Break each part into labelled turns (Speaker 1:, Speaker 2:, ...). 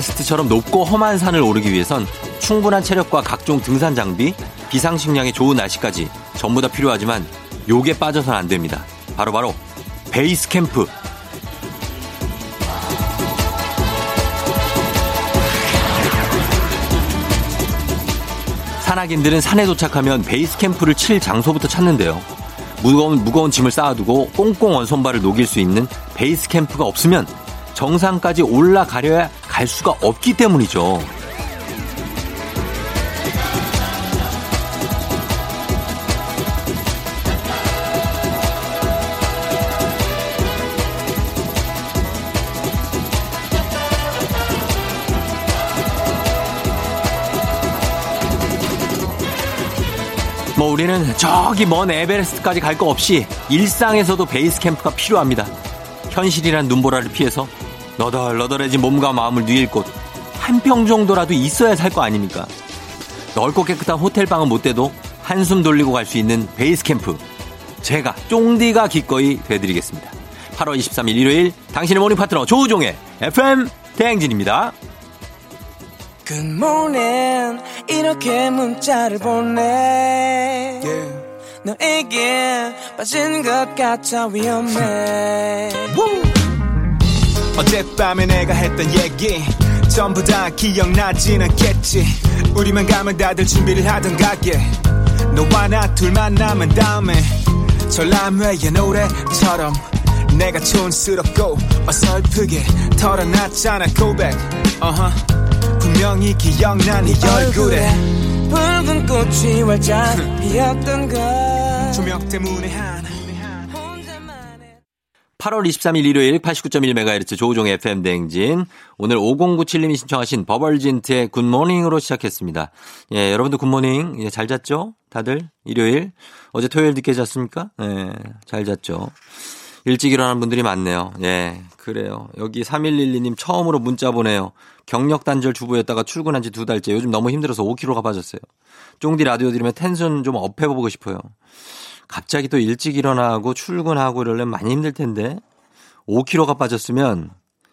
Speaker 1: 에베레스트처럼 높고 험한 산을 오르기 위해선 충분한 체력과 각종 등산 장비, 비상식량의 좋은 날씨까지 전부 다 필요하지만 요게 빠져선 안 됩니다. 바로바로 바로 베이스 캠프. 산악인들은 산에 도착하면 베이스 캠프를 칠 장소부터 찾는데요. 무거운 무거운 짐을 쌓아두고 꽁꽁 언 손발을 녹일 수 있는 베이스 캠프가 없으면 정상까지 올라가려야 갈 수가 없기 때문이죠. 뭐 우리는 저기 먼 에베레스트까지 갈 거 없이 일상에서도 베이스 캠프가 필요합니다. 현실이란 눈보라를 피해서 너덜너덜해진 몸과 마음을 누일 곳 한 평 정도라도 있어야 살 거 아닙니까? 넓고 깨끗한 호텔방은 못 돼도 한숨 돌리고 갈 수 있는 베이스 캠프. 제가 쫑디가 기꺼이 되드리겠습니다. 8월 23일 일요일 당신의 morning 파트너 조우종의 FM 대행진입니다. good morning 이렇게 문자를 보내 예. 너에게 빠진 것 같아 위험해 어젯밤에 내가 했던 얘기 전부 다 기억나진 않겠지. 우리만 가면 다들 준비를 하던 가게. 너와 나 둘만 남은 다음에 전람회의 노래처럼 내가 촌스럽고 어설프게 털어놨잖아 고백. uh-huh. 분명히 기억나 네 얼굴에. 붉은 꽃이 활짝 피었던 걸. 조명 때문에 한 8월 23일 일요일 89.1MHz 조우종의 FM 대행진. 오늘 5097님이 신청하신 버벌진트의 굿모닝으로 시작했습니다. 예, 여러분도 굿모닝. 예, 잘 잤죠? 다들? 일요일? 어제 토요일 늦게 잤습니까? 예, 잘 잤죠. 일찍 일어나는 분들이 많네요. 예, 그래요. 여기 3112님 처음으로 문자 보내요. 경력 단절 주부였다가 출근한 지 두 달째. 요즘 너무 힘들어서 5kg가 빠졌어요. 쫑디 라디오 들으면 텐션 좀 업해보고 싶어요. 갑자기 또 일찍 일어나고 출근하고 이러려면 많이 힘들 텐데 5kg가 빠졌으면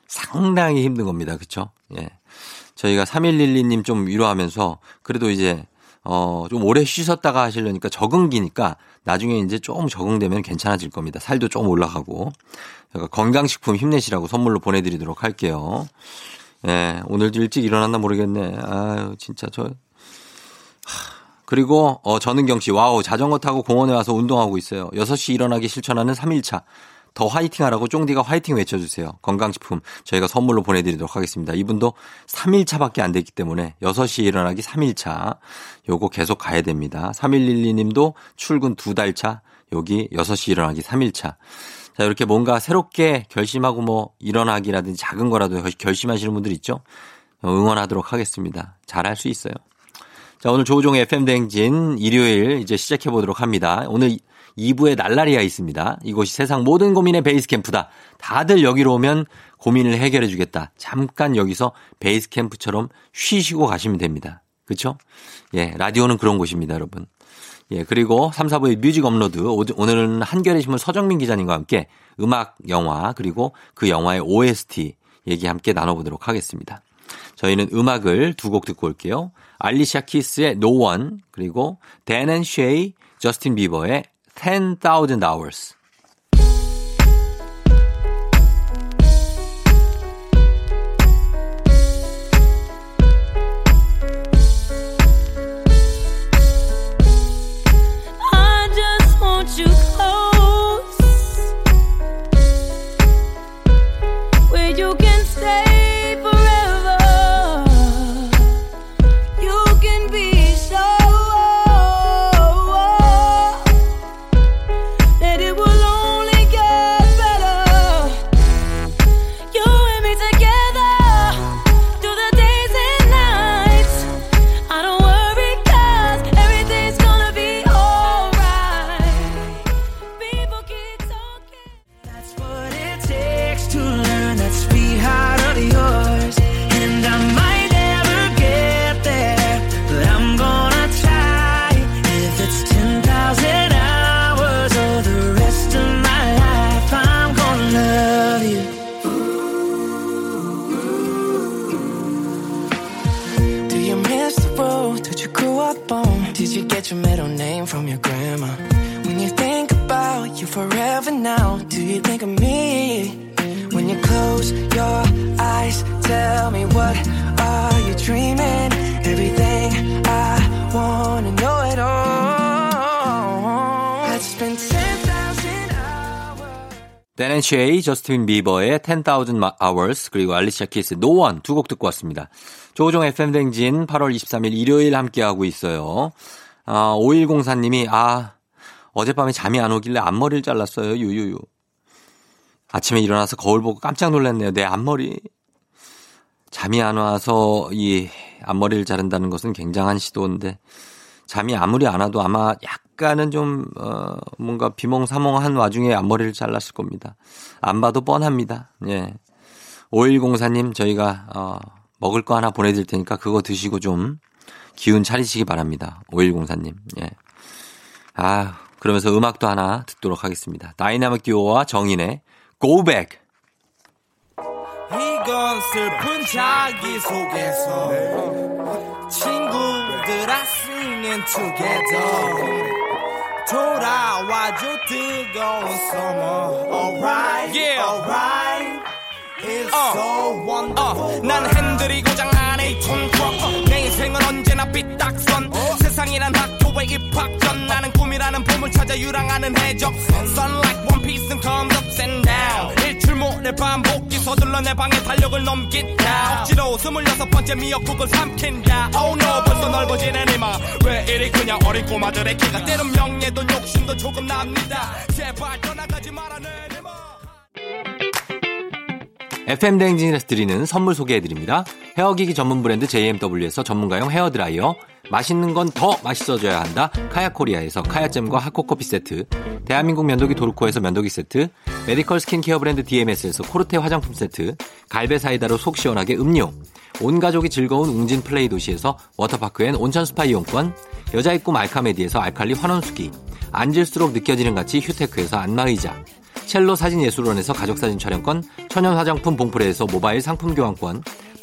Speaker 1: 상당히 힘든 겁니다. 그쵸? 예. 저희가 3112님 좀 위로하면서 그래도 이제 어, 좀 오래 쉬셨다가 하시려니까 적응기니까 나중에 이제 조금 적응되면 괜찮아질 겁니다. 살도 조금 올라가고. 그러니까 건강식품 힘내시라고 선물로 보내드리도록 할게요. 예, 오늘도 일찍 일어났나 모르겠네. 아유, 진짜 저. 그리고, 어, 전은경 씨, wow, 자전거 타고 공원에 와서 운동하고 있어요. 6시 일어나기 실천하는 3일차. 더 화이팅 하라고 쫑디가 화이팅 외쳐주세요. 건강식품 저희가 선물로 보내드리도록 하겠습니다. 이분도 3일차밖에 안 됐기 때문에 6시에 일어나기 3일차 요거 계속 가야 됩니다. 3112님도 출근 두 달차 여기 6시 일어나기 3일차. 자, 이렇게 뭔가 새롭게 결심하고 뭐 일어나기라든지 작은 거라도 결심하시는 분들 있죠? 응원하도록 하겠습니다. 잘할 수 있어요. 자, 오늘 조종의 FM대행진 일요일 이제 시작해 보도록 합니다. 오늘 2부에 날라리아 있습니다. 이곳이 세상 모든 고민의 베이스 캠프다. 다들 여기로 오면 고민을 해결해 주겠다. 잠깐 여기서 베이스 캠프처럼 쉬시고 가시면 됩니다. 그렇죠? 예, 라디오는 그런 곳입니다, 여러분. 예, 그리고 3, 4부의 music 업로드. 오늘은 한겨레 신문 서정민 기자님과 함께 음악 영화 그리고 그 영화의 OST 얘기 함께 나눠보도록 하겠습니다. 저희는 음악을 두 곡 듣고 올게요. 알리샤 키스의 No One 그리고 댄 앤 쉐이, 저스틴 비버의 10,000 hours. 쉐이, 저스틴 비버의 10,000 Hours, 그리고 알리샤 키스의 No One 두 곡 듣고 왔습니다. 조우종 FM 대행진 8월 23일 일요일 함께하고 있어요. 아, 5104님이, 아, 어젯밤에 잠이 안 오길래 앞머리를 잘랐어요. 유유유. 아침에 일어나서 거울 보고 깜짝 놀랐네요. 내 앞머리. 잠이 안 와서 이 앞머리를 자른다는 것은 굉장한 시도인데 잠이 아무리 안 와도 아마 약간은 좀, 어, 뭔가 비몽사몽한 와중에 앞머리를 잘랐을 겁니다. 안 봐도 뻔합니다. 예. 5104님, 저희가, 어, 먹을 거 하나 보내드릴 테니까 그거 드시고 좀 기운 차리시기 바랍니다. 5104님. 예. 아, 그러면서 음악도 하나 듣도록 하겠습니다. 다이나믹 듀오와 정인의 Go Back.
Speaker 2: 이건 슬픈 자기소개서 친구들아 sing it together 돌아와줘 뜨거운 summer alright
Speaker 3: Yeah.
Speaker 2: alright It's
Speaker 3: 어.
Speaker 2: so wonderful
Speaker 3: 어, 난 핸들이 고장 안에 톤트럭 내 인생은 언제나 삐딱선 세상이란 학 교에 입학 전 나는 꿈이라는 봄을 찾아 유랑하는 해적선 Sunlight one piece and comes ups and down. 일출 모레 반복기 서둘러 내 방에 달력을 넘긴다. 억지로 스물여섯 번째 미역국을 삼킨다. Oh no 벌써 넓어지는 이마. 왜 이리 그냥 어린 꼬마들의 키가 때론 명예도 욕심도 조금 납니다. 제발 떠나가지 말아 내 이마.
Speaker 1: FM 대행진에서 드리는 선물 소개해 드립니다. 헤어기기 전문 브랜드 JMW에서 전문가용 헤어드라이어, 맛있는 건 더 맛있어져야 한다. 카야코리아에서 카야잼과 하코커피 세트, 대한민국 면도기 도르코에서 면도기 세트, medical skin care 브랜드 DMS에서 코르테 화장품 세트, 갈배 사이다로 속 시원하게 음료, 온 가족이 즐거운 웅진 플레이 도시에서 워터파크 and 온천 스파 이용권, 여자의 꿈 알카메디에서 알칼리 환원수기, 앉을수록 느껴지는 가치 휴테크에서 안마의자, 첼로 사진예술원에서 가족사진 촬영권, 천연 화장품 봉프레에서 모바일 상품 교환권,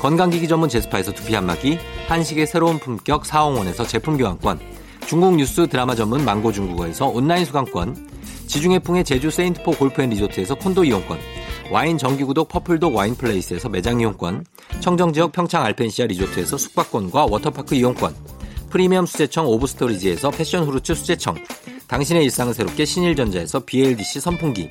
Speaker 1: 건강기기 전문 제스파에서 두피 안마기, 한식의 새로운 품격 사옹원에서 제품 교환권, 중국 뉴스 드라마 전문 망고 중국어에서 온라인 수강권, 지중해풍의 제주 세인트포 골프앤리조트에서 콘도 이용권, 와인 정기구독 퍼플독 와인플레이스에서 매장 이용권, 청정지역 평창 알펜시아 리조트에서 숙박권과 워터파크 이용권, 프리미엄 수제청 오브스토리지에서 passion fruits 수제청, 당신의 일상을 새롭게 신일전자에서 BLDC 선풍기,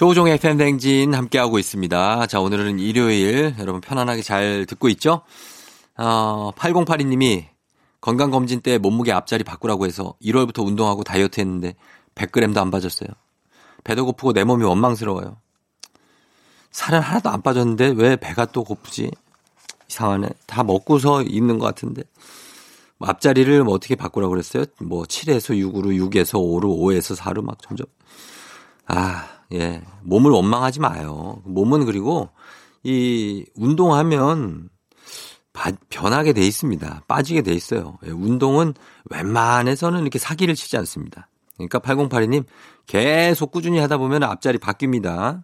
Speaker 1: 조종의 팬댕진 함께하고 있습니다. 자, 오늘은 일요일 여러분 편안하게 잘 듣고 있죠? 어, 8082님이 건강검진 때 몸무게 앞자리 바꾸라고 해서 1월부터 운동하고 다이어트 했는데 100g도 안 빠졌어요. 배도 고프고 내 몸이 원망스러워요. 살은 하나도 안 빠졌는데 왜 배가 또 고프지? 이상하네. 다 먹고서 있는 것 같은데. 뭐 앞자리를 뭐 어떻게 바꾸라고 그랬어요? 뭐 7에서 6으로 6에서 5로 5에서 4로 막 점점. 아, 예. 몸을 원망하지 마요. 몸은 그리고 이 운동하면 바- 변하게 돼 있습니다. 빠지게 돼 있어요. 예, 운동은 웬만해서는 이렇게 사기를 치지 않습니다. 그러니까 8082님 계속 꾸준히 하다 보면 앞자리 바뀝니다.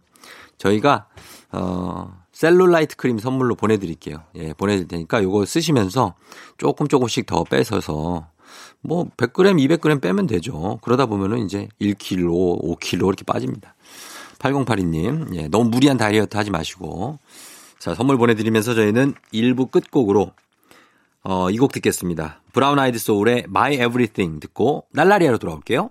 Speaker 1: 저희가 어 셀룰라이트 크림 선물로 보내드릴게요. 예, 보내드릴 테니까 요거 쓰시면서 조금 조금씩 더 뺏어서 뭐 100g, 200g 빼면 되죠. 그러다 보면은 이제 1kg, 5kg 이렇게 빠집니다. 8082님, 예, 너무 무리한 다이어트 하지 마시고. 자, 선물 보내드리면서 저희는 1부 끝곡으로, 어, 이 곡 듣겠습니다. 브라운 아이드 소울의 My Everything 듣고 날라리아로 돌아올게요.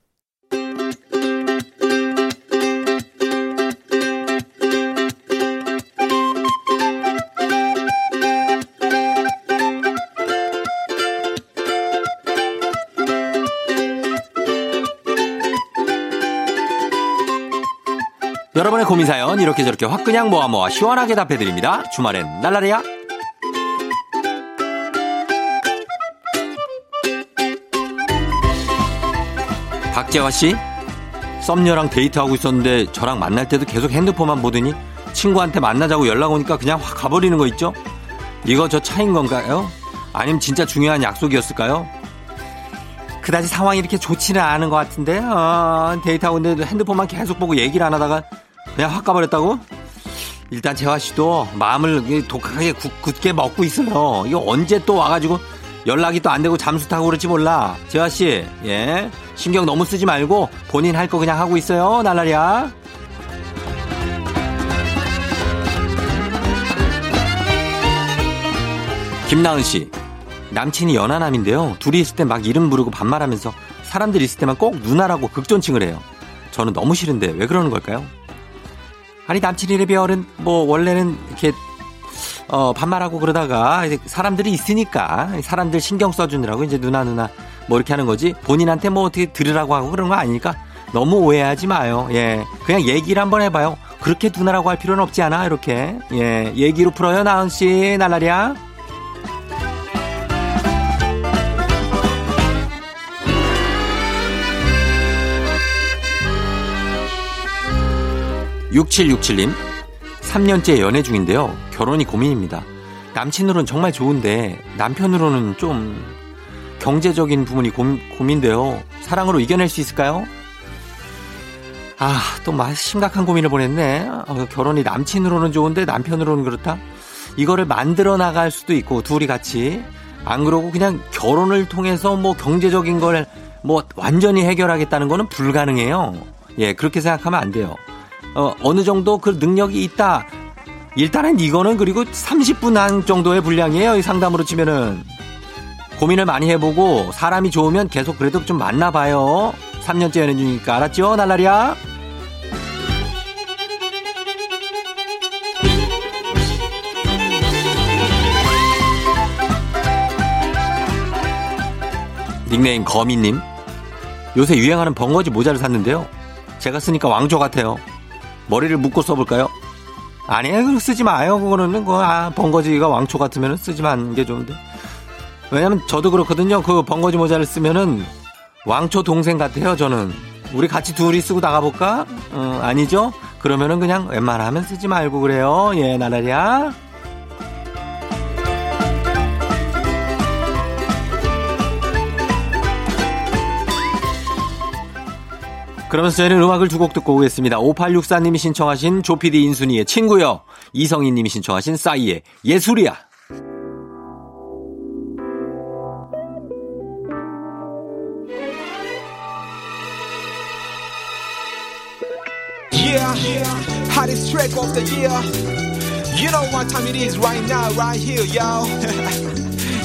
Speaker 4: 여러분의 고민 사연 이렇게 저렇게 확 그냥 모아 모아 시원하게 답해드립니다. 주말엔 날라리야. 박재화 씨, 썸녀랑 데이트하고 있었는데 저랑 만날 때도 계속 핸드폰만 보더니 친구한테 만나자고 연락 오니까 그냥 확 가버리는 거 있죠? 이거 저 차인 건가요? 아니면 진짜 중요한 약속이었을까요? 그다지 상황이 이렇게 좋지는 않은 것 같은데 어, 데이트하고 있는데 핸드폰만 계속 보고 얘기를 안 하다가 그냥 확 가버렸다고? 일단 재화 씨도 마음을 독하게 굳, 굳게 먹고 있어요. 이거 언제 또 와가지고 연락이 또 안 되고 잠수 타고 그럴지 몰라. 재화 씨, 예 신경 너무 쓰지 말고 본인 할 거 그냥 하고 있어요. 날라리야. 김나은 씨. 남친이 연하남인데요. 둘이 있을 때 막 이름 부르고 반말하면서 사람들 있을 때만 꼭 누나라고 극존칭을 해요. 저는 너무 싫은데 왜 그러는 걸까요? 아니 남친이래 별은 뭐 원래는 이렇게 어 반말하고 그러다가 이제 사람들이 있으니까 사람들 신경 써주느라고 이제 누나 누나 뭐 이렇게 하는 거지 본인한테 뭐 어떻게 들으라고 하고 그런 거 아니니까 너무 오해하지 마요. 예 그냥 얘기를 한번 해봐요. 그렇게 누나라고 할 필요는 없지 않아 이렇게 예 얘기로 풀어요 나은 씨 날라리야. 6767님, 3년째 연애 중인데요. 결혼이 고민입니다. 남친으로는 정말 좋은데 남편으로는 좀 경제적인 부분이 고, 고민돼요. 사랑으로 이겨낼 수 있을까요? 아, 또 심각한 고민을 보냈네. 어, 결혼이 남친으로는 좋은데 남편으로는 그렇다? 이거를 만들어 나갈 수도 있고, 둘이 같이. 안 그러고 그냥 결혼을 통해서 뭐 경제적인 걸 뭐 완전히 해결하겠다는 거는 불가능해요. 예, 그렇게 생각하면 안 돼요. 어, 어느 정도 그 능력이 있다. 일단은 이거는 그리고 30분 한 정도의 분량이에요. 이 상담으로 치면은. 고민을 많이 해보고 사람이 좋으면 계속 그래도 좀 만나봐요. 3년째 연애 중이니까. 알았죠? 날라리야? 닉네임 거미님. 요새 유행하는 벙거지 모자를 샀는데요. 제가 쓰니까 왕조 같아요. 머리를 묶고 써볼까요? 아니에요. 쓰지 마요. 그거는, 그, 아, 번거지가 왕초 같으면 쓰지만 않는 게 좋은데. 왜냐면 저도 그렇거든요. 그 번거지 모자를 쓰면은 왕초 동생 같아요. 저는. 우리 같이 둘이 쓰고 나가볼까? 어, 아니죠? 그러면은 그냥 웬만하면 쓰지 말고 그래요. 예, 나라리야. 그러면서 저희는 음악을 두 곡 듣고 오겠습니다. 5864님이 신청하신 조피디 인순이의 친구요. 이성희님이 신청하신 싸이의 예술이야.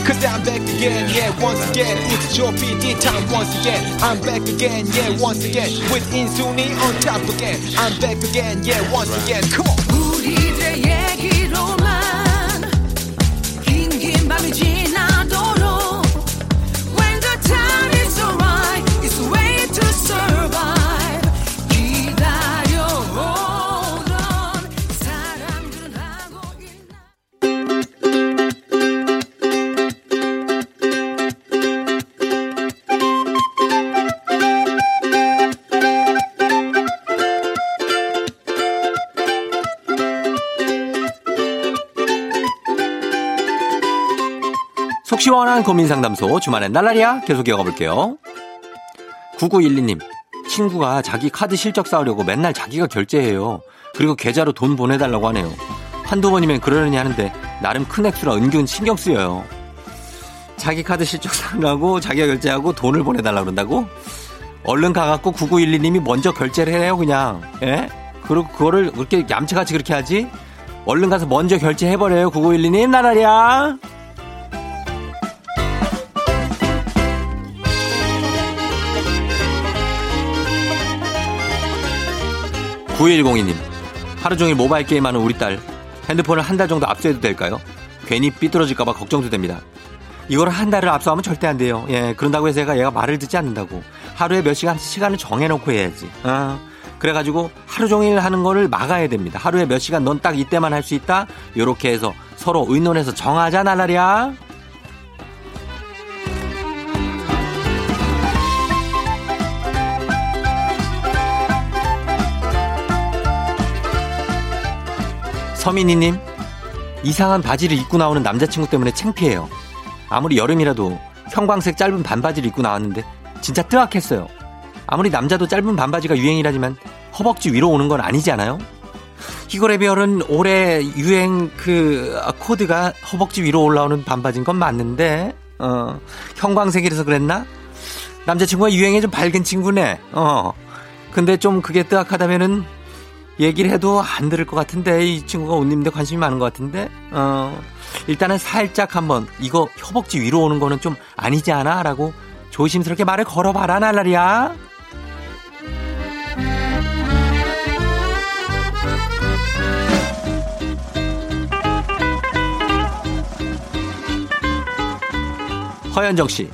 Speaker 5: Cause I'm back again, yeah, once again. It's your PD time once again. I'm back again, yeah, once again. With Insuni on top again. I'm back again, yeah, once again. Come on.
Speaker 6: 우리들의 얘기로만 긴긴 밤이 지
Speaker 4: 시원한 고민 상담소 주말엔 날라리야 계속 이어가 볼게요. 9912님 친구가 자기 카드 실적 쌓으려고 맨날 자기가 결제해요. 그리고 계좌로 돈 보내달라고 하네요. 한두 번이면 그러려니 하는데 나름 큰 액수라 은근 신경 쓰여요. 자기 카드 실적 쌓으라고 자기가 결제하고 돈을 보내달라고 그런다고? 얼른 가갖고 9912님이 먼저 결제를 해요 그냥. 예? 그리고 그거를 그렇게 얌체같이 그렇게 하지? 얼른 가서 먼저 결제해버려요 9912님 나라리야. 9102님, 하루 종일 모바일 게임하는 우리 딸, 핸드폰을 한 달 정도 압수해도 될까요? 괜히 삐뚤어질까봐 걱정도 됩니다. 이걸 한 달을 압수하면 절대 안 돼요. 예, 그런다고 해서 얘가 얘가 말을 듣지 않는다고. 하루에 몇 시간, 시간을 정해놓고 해야지. 어, 그래가지고 하루 종일 하는 거를 막아야 됩니다. 하루에 몇 시간 넌 딱 이때만 할 수 있다? 요렇게 해서 서로 의논해서 정하자, 나날이야. 서민이님, 이상한 바지를 입고 나오는 남자친구 때문에 창피해요. 아무리 여름이라도 형광색 짧은 반바지를 입고 나왔는데 진짜 뜨악했어요. 아무리 남자도 짧은 반바지가 유행이라지만 허벅지 위로 오는 건 아니지 않아요? 희고의 별은 올해 유행 그 코드가 허벅지 위로 올라오는 반바지인 건 맞는데 어 형광색이라서 그랬나? 남자친구가 유행에 좀 밝은 친구네. 어 근데 좀 그게 뜨악하다면은 얘기를 해도 안 들을 것 같은데 이 친구가 옷 입는데 관심이 많은 것 같은데 어 일단은 살짝 한번 이거 허벅지 위로 오는 거는 좀 아니지 않아? 라고 조심스럽게 말을 걸어봐라 날라리야 허현정 씨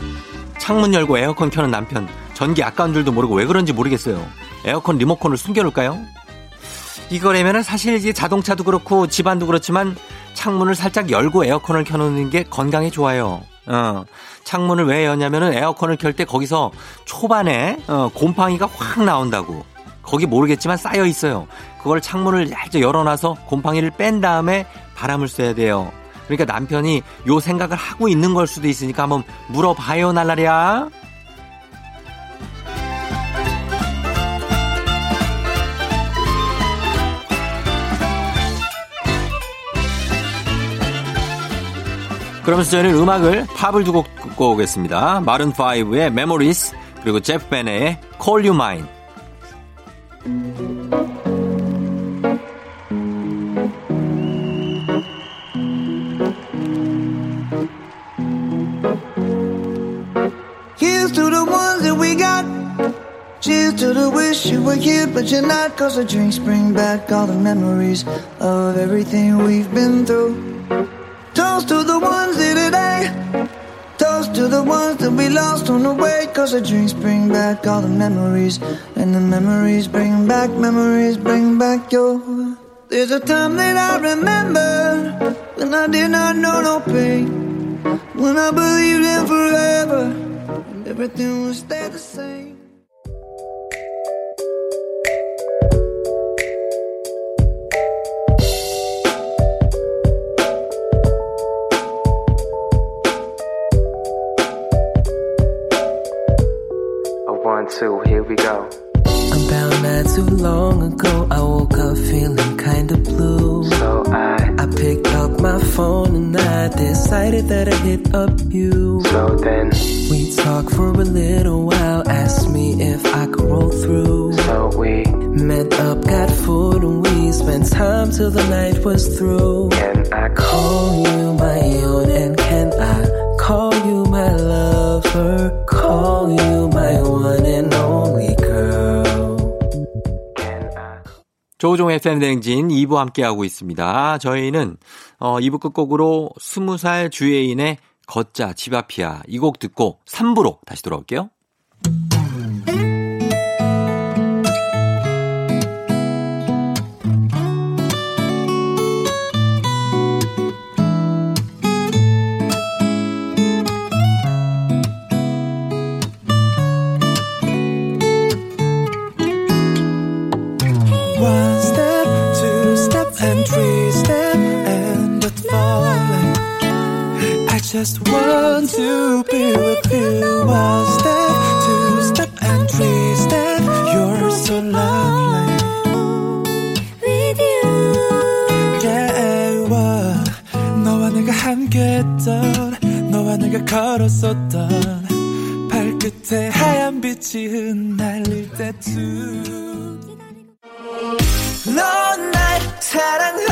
Speaker 4: 창문 열고 에어컨 켜는 남편 전기 아까운 줄도 모르고 왜 그런지 모르겠어요 에어컨 리모컨을 숨겨놓을까요? 이거라면은 사실 이제 자동차도 그렇고 집안도 그렇지만 창문을 살짝 열고 에어컨을 켜놓는 게 건강에 좋아요. 어, 창문을 왜 여냐면은 에어컨을 켤 때 거기서 초반에 어, 곰팡이가 확 나온다고. 거기 모르겠지만 쌓여 있어요. 그걸 창문을 살짝 열어놔서 곰팡이를 뺀 다음에 바람을 쐬야 돼요. 그러니까 남편이 요 생각을 하고 있는 걸 수도 있으니까 한번 물어봐요, 날라리야. 그러면서 저희는 음악을 팝을 두고 듣고 오겠습니다. 마룬5의 Memories 그리고 제프 베네의 Call You Mine.
Speaker 2: Toast to the ones here today. Toast to the ones that we lost on the way. Cause the drinks bring back all the memories. And the memories bring back, memories bring back your. There's a time that I remember when I did not know no pain. When I believed in forever. And everything would stay the same.
Speaker 7: We go.
Speaker 6: About not too long ago, I woke up feeling kinda blue.
Speaker 7: So I,
Speaker 6: I picked up my phone and I decided that I'd hit up you.
Speaker 7: so then,
Speaker 6: We talked for a little while, asked me if I could roll through.
Speaker 7: so we
Speaker 6: Met up, got food, and we spent time till the night was through.
Speaker 7: can I call?
Speaker 6: Call you my own, and can I call you my lover? Call you my one and only girl.
Speaker 4: 조종의 팬댕진 2부 함께하고 있습니다. 저희는 어, 2부 끝곡으로 20살 주예인의 걷자 집 앞이야 이 곡 듣고 3부로 다시 돌아올게요.
Speaker 2: Just want to be with you. One step, two step, and three step. You're so lovely.
Speaker 8: With you.
Speaker 2: Yeah, wow. 너와 내가 함께했던, 너와 내가 걸었었던, 발끝에 하얀 빛이 흩날릴 때쯤. 넌날 사랑하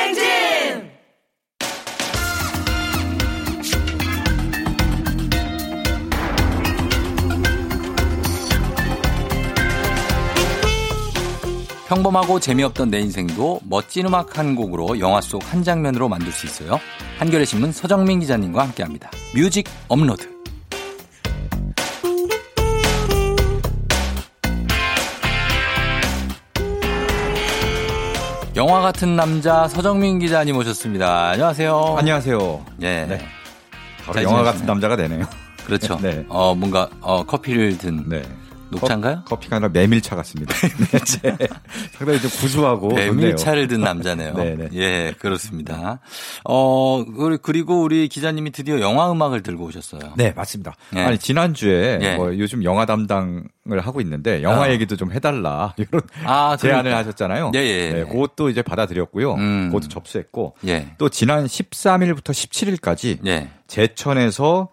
Speaker 1: 평범하고 재미없던 내 인생도 멋진 음악 한 곡으로 영화 속 한 장면으로 만들 수 있어요. 한겨레 신문 서정민 기자님과 함께합니다. 뮤직 업로드. 영화 같은 남자 서정민 기자님 오셨습니다. 안녕하세요.
Speaker 9: 안녕하세요.
Speaker 1: 예.
Speaker 9: 네. 바로
Speaker 1: 잘
Speaker 9: 영화
Speaker 1: 지내시나요?
Speaker 9: 같은 남자가 되네요.
Speaker 1: 그렇죠.
Speaker 9: 네.
Speaker 1: 어, 뭔가, 어, 커피를 든.
Speaker 9: 네.
Speaker 1: 녹차인가요?
Speaker 9: 커, 피가 아니라 메밀차 같습니다. 네. 상당히 좀 구수하고
Speaker 1: 메밀차를 든 남자네요.
Speaker 9: 네네.
Speaker 1: 예, 그렇습니다. 어, 그리- 그리고 우리 기자님이 드디어 영화 음악을 들고 오셨어요.
Speaker 9: 네, 맞습니다.
Speaker 1: 예.
Speaker 9: 아니 지난주에
Speaker 1: 예.
Speaker 9: 뭐 요즘 영화 담당을 하고 있는데 영화
Speaker 1: 아.
Speaker 9: 얘기도 좀 해달라 이런
Speaker 1: 아,
Speaker 9: 제안을
Speaker 1: 그러니까.
Speaker 9: 하셨잖아요.
Speaker 1: 예, 예.
Speaker 9: 네, 그것도 이제 받아들였고요.
Speaker 1: 음.
Speaker 9: 그것도 접수했고
Speaker 1: 예.
Speaker 9: 또 지난 13일부터 17일까지
Speaker 1: 예.
Speaker 9: 제천에서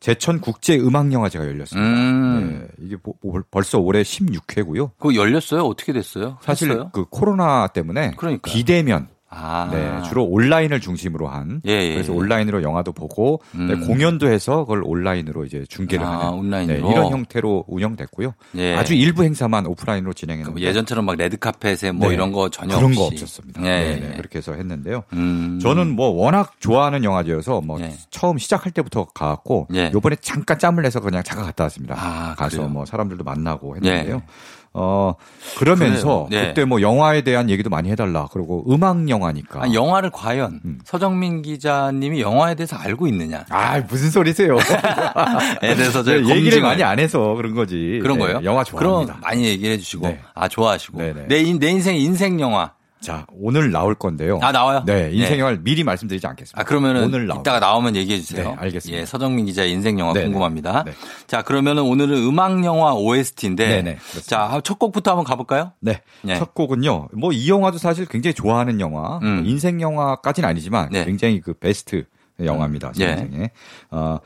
Speaker 9: 제천 국제 음악 영화제가 열렸습니다.
Speaker 1: 음.
Speaker 9: 네, 이게 뭐- 뭐 벌써 올해 16회고요.
Speaker 1: 그거 열렸어요? 어떻게 됐어요?
Speaker 9: 사실
Speaker 1: 했어요?
Speaker 9: 그 코로나 때문에
Speaker 1: 그러니까요.
Speaker 9: 비대면
Speaker 1: 아.
Speaker 9: 네, 주로 온라인을 중심으로 한
Speaker 1: 예, 예,
Speaker 9: 그래서
Speaker 1: 예.
Speaker 9: 온라인으로 영화도 보고
Speaker 1: 음.
Speaker 9: 네, 공연도 해서 그걸 온라인으로 이제 중계를
Speaker 1: 아,
Speaker 9: 하는
Speaker 1: 온라인으로?
Speaker 9: 네, 이런 형태로 운영됐고요.
Speaker 1: 예.
Speaker 9: 아주 일부 행사만 오프라인으로
Speaker 1: 그
Speaker 9: 진행했는데
Speaker 1: 예전처럼 막 레드 카펫에 뭐
Speaker 9: 네.
Speaker 1: 이런 거 전혀
Speaker 9: 그런
Speaker 1: 없이.
Speaker 9: 거 없었습니다.
Speaker 1: 예.
Speaker 9: 네, 네, 그렇게 해서 했는데요.
Speaker 1: 음.
Speaker 9: 저는 뭐 워낙 좋아하는 영화제여서 뭐
Speaker 1: 예.
Speaker 9: 처음 시작할 때부터 가갖고
Speaker 1: 예.
Speaker 9: 요번에 잠깐 짬을 내서 그냥 잠깐 갔다 왔습니다.
Speaker 1: 아,
Speaker 9: 가서
Speaker 1: 그래요?
Speaker 9: 뭐 사람들도 만나고 했는데요.
Speaker 1: 예.
Speaker 9: 어 그러면서.
Speaker 1: 예.
Speaker 9: 그때 뭐 영화에 대한 얘기도 많이 해달라. 그리고 음악 영화니까.
Speaker 1: 아니, 영화를 과연
Speaker 9: 음.
Speaker 1: 서정민 기자님이 영화에 대해서 알고 있느냐?
Speaker 9: 아 무슨 소리세요?
Speaker 1: 에 대해서 저희
Speaker 9: 네, 얘기를 많이 안 해서 그런 거지.
Speaker 1: 그런
Speaker 9: 네,
Speaker 1: 거예요?
Speaker 9: 영화 좋아합니다.
Speaker 1: 그럼 많이 얘기해 주시고
Speaker 9: 네.
Speaker 1: 아 좋아하시고
Speaker 9: 네네.
Speaker 1: 내, 인, 내 인생 인생 영화
Speaker 9: 자 오늘 나올 건데요.
Speaker 1: 아 나와요?
Speaker 9: 네 인생
Speaker 1: 네.
Speaker 9: 영화를 미리 말씀드리지 않겠습니다.
Speaker 1: 아 그러면은
Speaker 9: 오늘 나올
Speaker 1: 이따가 나오면 얘기해 주세요.
Speaker 9: 네, 알겠습니다.
Speaker 1: 예, 서정민 기자의 인생 영화
Speaker 9: 네네.
Speaker 1: 궁금합니다.
Speaker 9: 네.
Speaker 1: 자 그러면은 오늘은 음악 영화 OST인데
Speaker 9: 네네.
Speaker 1: 자 첫 곡부터 한번 가 볼까요?
Speaker 9: 네.
Speaker 1: 네.
Speaker 9: 첫 곡은요. 뭐 이 영화도 사실 굉장히 좋아하는 영화.
Speaker 1: 음.
Speaker 9: 인생 영화까지는 아니지만
Speaker 1: 네.
Speaker 9: 굉장히 그 베스트 영화입니다. 제
Speaker 1: 예.
Speaker 9: 인생에. 어,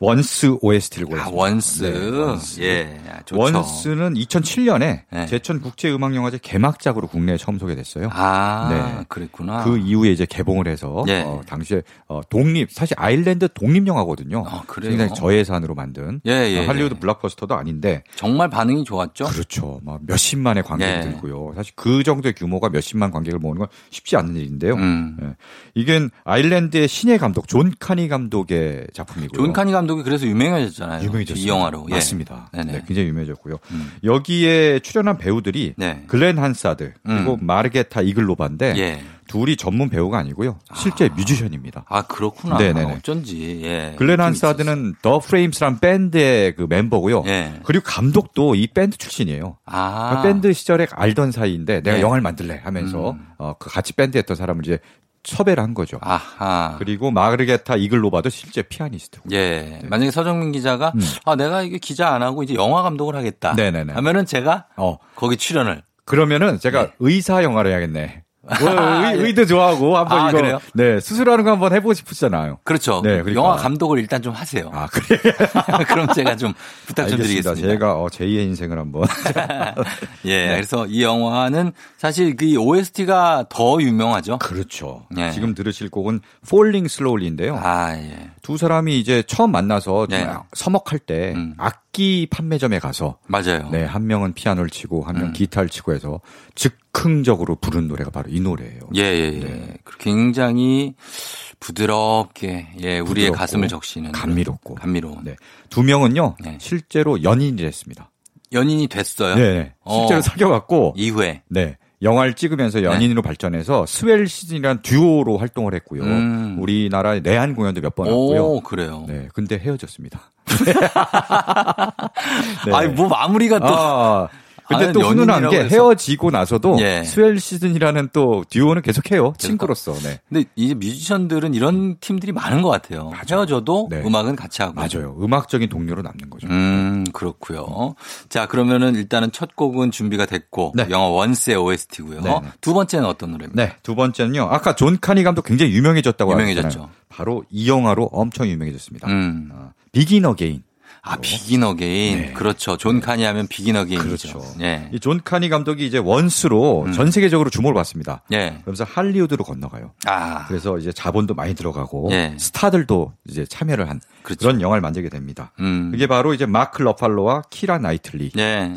Speaker 9: 원스 OST를
Speaker 1: 아
Speaker 9: 골랐습니다.
Speaker 1: 원스,
Speaker 9: 네, 원스.
Speaker 1: 예.
Speaker 9: 원스는 2007년에
Speaker 1: 네.
Speaker 9: 제천 국제 음악 영화제 개막작으로 국내에 처음 소개됐어요.
Speaker 1: 아
Speaker 9: 네.
Speaker 1: 그랬구나.
Speaker 9: 그 이후에 이제 개봉을 해서
Speaker 1: 예.
Speaker 9: 어, 당시에 어, 독립 사실 아일랜드 독립 영화거든요.
Speaker 1: 아, 그래요?
Speaker 9: 굉장히 저예산으로 만든
Speaker 1: 예, 예,
Speaker 9: 어, 할리우드
Speaker 1: 예.
Speaker 9: 블록버스터도 아닌데
Speaker 1: 정말 반응이 좋았죠.
Speaker 9: 그렇죠. 막 몇십만의 관객이
Speaker 1: 예.
Speaker 9: 들고요. 사실 그 정도의 규모가 몇십만 관객을 모으는 건 쉽지 않은 일인데요.
Speaker 1: 음.
Speaker 9: 예. 이게 아일랜드의 신예 감독 존 카니 감독의 작품이고요.
Speaker 1: 존 카니 감독 이 그래서 유명해졌잖아요.
Speaker 9: 유명해졌어요.
Speaker 1: 이 영화로. 예.
Speaker 9: 맞습니다.
Speaker 1: 네네.
Speaker 9: 네, 굉장히 유명해졌고요.
Speaker 1: 음.
Speaker 9: 여기에 출연한 배우들이
Speaker 1: 네.
Speaker 9: 글렌 한사드 그리고
Speaker 1: 음.
Speaker 9: 마르게타 이글로바인데
Speaker 1: 예.
Speaker 9: 둘이 전문 배우가 아니고요. 실제 뮤지션입니다.
Speaker 1: 아 그렇구나.
Speaker 9: 네네네.
Speaker 1: 어쩐지. 예.
Speaker 9: 글렌 한사드는 더 프레임스란 밴드의 그 멤버고요.
Speaker 1: 예.
Speaker 9: 그리고 감독도 이 밴드 출신이에요.
Speaker 1: 아.
Speaker 9: 그러니까 밴드 시절에 알던 사이인데 내가
Speaker 1: 네.
Speaker 9: 영화를 만들래 하면서
Speaker 1: 음.
Speaker 9: 어, 그 같이 밴드 했던 사람을 이제 섭외를 한 거죠.
Speaker 1: 아하.
Speaker 9: 그리고 마르게타 이글로바도 실제 피아니스트고.
Speaker 1: 예. 만약에 서정민 기자가
Speaker 9: 음.
Speaker 1: 아 내가 이게 기자 안 하고 이제 영화 감독을 하겠다.
Speaker 9: 네네네.
Speaker 1: 하면은 제가
Speaker 9: 어.
Speaker 1: 거기 출연을.
Speaker 9: 그러면은 제가
Speaker 1: 네.
Speaker 9: 의사 영화를 해야겠네. 의, 의도 좋아하고 한번
Speaker 1: 아,
Speaker 9: 이거
Speaker 1: 그래요?
Speaker 9: 네 수술하는 거 한번 해보고 싶으잖아요.
Speaker 1: 그렇죠.
Speaker 9: 네, 그러니까.
Speaker 1: 영화 감독을 일단 좀 하세요.
Speaker 9: 아 그래.
Speaker 1: 그럼 제가 좀 부탁 좀
Speaker 9: 알겠습니다.
Speaker 1: 드리겠습니다.
Speaker 9: 제가 어, 제2의 인생을 한번.
Speaker 1: 예.
Speaker 9: 네.
Speaker 1: 그래서 이 영화는 사실 그 OST가 더 유명하죠.
Speaker 9: 그렇죠.
Speaker 1: 예.
Speaker 9: 지금 들으실 곡은 Falling Slowly인데요.
Speaker 1: 아 예.
Speaker 9: 두 사람이 이제 처음 만나서
Speaker 1: 네.
Speaker 9: 정말 서먹할 때
Speaker 1: 음.
Speaker 9: 악기 판매점에 가서
Speaker 1: 맞아요.
Speaker 9: 네, 한 명은 피아노를 치고 한명
Speaker 1: 음.
Speaker 9: 기타를 치고 해서 즉흥적으로 부른 노래가 바로 이 노래예요.
Speaker 1: 예, 예, 예.
Speaker 9: 네.
Speaker 1: 굉장히 부드럽게, 예, 우리의 가슴을 적시는.
Speaker 9: 감미롭고.
Speaker 1: 감미로운.
Speaker 9: 네. 두 명은요.
Speaker 1: 네.
Speaker 9: 실제로 연인이 됐습니다.
Speaker 1: 연인이 됐어요.
Speaker 9: 네. 실제로
Speaker 1: 어.
Speaker 9: 사귀어 갖고
Speaker 1: 이후에.
Speaker 9: 네. 영화를 찍으면서 연인으로 발전해서 스웰 시즌이라는 듀오로 활동을 했고요.
Speaker 1: 음.
Speaker 9: 우리나라 내한 공연도 몇번 왔고요.
Speaker 1: 오, 그래요.
Speaker 9: 네, 근데 헤어졌습니다.
Speaker 1: 아니, 뭐 마무리가 또.
Speaker 9: 아, 근데 또 훈훈한 게
Speaker 1: 해서.
Speaker 9: 헤어지고 나서도
Speaker 1: 예.
Speaker 9: 스웰 시즌이라는 또 듀오는 계속해요. 친구로서. 네.
Speaker 1: 근데 이제 뮤지션들은 이런 팀들이 많은 것 같아요. 헤어져도
Speaker 9: 네.
Speaker 1: 음악은 같이 하고.
Speaker 9: 맞아요. 음악적인 동료로 남는 거죠.
Speaker 1: 음, 그렇고요. 자, 그러면은 일단은 첫 곡은 준비가 됐고
Speaker 9: 네.
Speaker 1: 영화 Once의 OST고요.
Speaker 9: 네, 네.
Speaker 1: 두 번째는 어떤 노래입니까?
Speaker 9: 네, 두 번째는요. 아까 존 카니 감독 굉장히 유명해졌다고
Speaker 1: 유명해졌죠.
Speaker 9: 바로 이 영화로 엄청 유명해졌습니다.
Speaker 1: 음.
Speaker 9: 어, Begin Again.
Speaker 1: 아, Begin Again.
Speaker 9: 네.
Speaker 1: 그렇죠. 존 카니 하면 Begin Again이죠.
Speaker 9: 그렇죠.
Speaker 1: 예.
Speaker 9: 이 존 카니 감독이 이제 Once로
Speaker 1: 음.
Speaker 9: 전 세계적으로 주목을 받습니다.
Speaker 1: 예.
Speaker 9: 그러면서 할리우드로 건너가요.
Speaker 1: 아.
Speaker 9: 그래서 이제 자본도 많이 들어가고
Speaker 1: 예.
Speaker 9: 스타들도 이제 참여를 한그
Speaker 1: 그렇죠.
Speaker 9: 런 영화를 만들게 됩니다.
Speaker 1: 음.
Speaker 9: 그게 바로 이제 마크 러팔로와 키라 나이틀리가
Speaker 1: 예.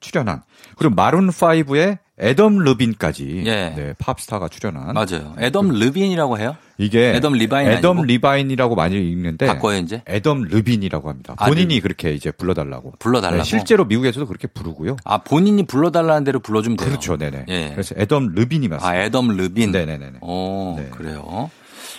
Speaker 9: 출연한 그리고 마룬 5의 애덤 르빈까지
Speaker 1: 예.
Speaker 9: 네, 팝스타가 출연한
Speaker 1: 맞아요. 애덤 르빈이라고 해요?
Speaker 9: 이게
Speaker 1: 애덤 리바인
Speaker 9: 애덤
Speaker 1: 아니고?
Speaker 9: 리바인이라고 많이 읽는데
Speaker 1: 바꿔요, 이제?
Speaker 9: 애덤 르빈이라고 합니다.
Speaker 1: 아,
Speaker 9: 본인이
Speaker 1: 르빈.
Speaker 9: 그렇게 이제 불러달라고.
Speaker 1: 불러달라고?
Speaker 9: 네, 실제로 미국에서도 그렇게 부르고요.
Speaker 1: 아, 본인이 불러달라는 대로 불러주면 돼요.
Speaker 9: 그렇죠, 네네.
Speaker 1: 예.
Speaker 9: 그래서 애덤 르빈이 맞습니다.
Speaker 1: 아, 애덤 르빈.
Speaker 9: 네네네네.
Speaker 1: 오,
Speaker 9: 네.
Speaker 1: 그래요.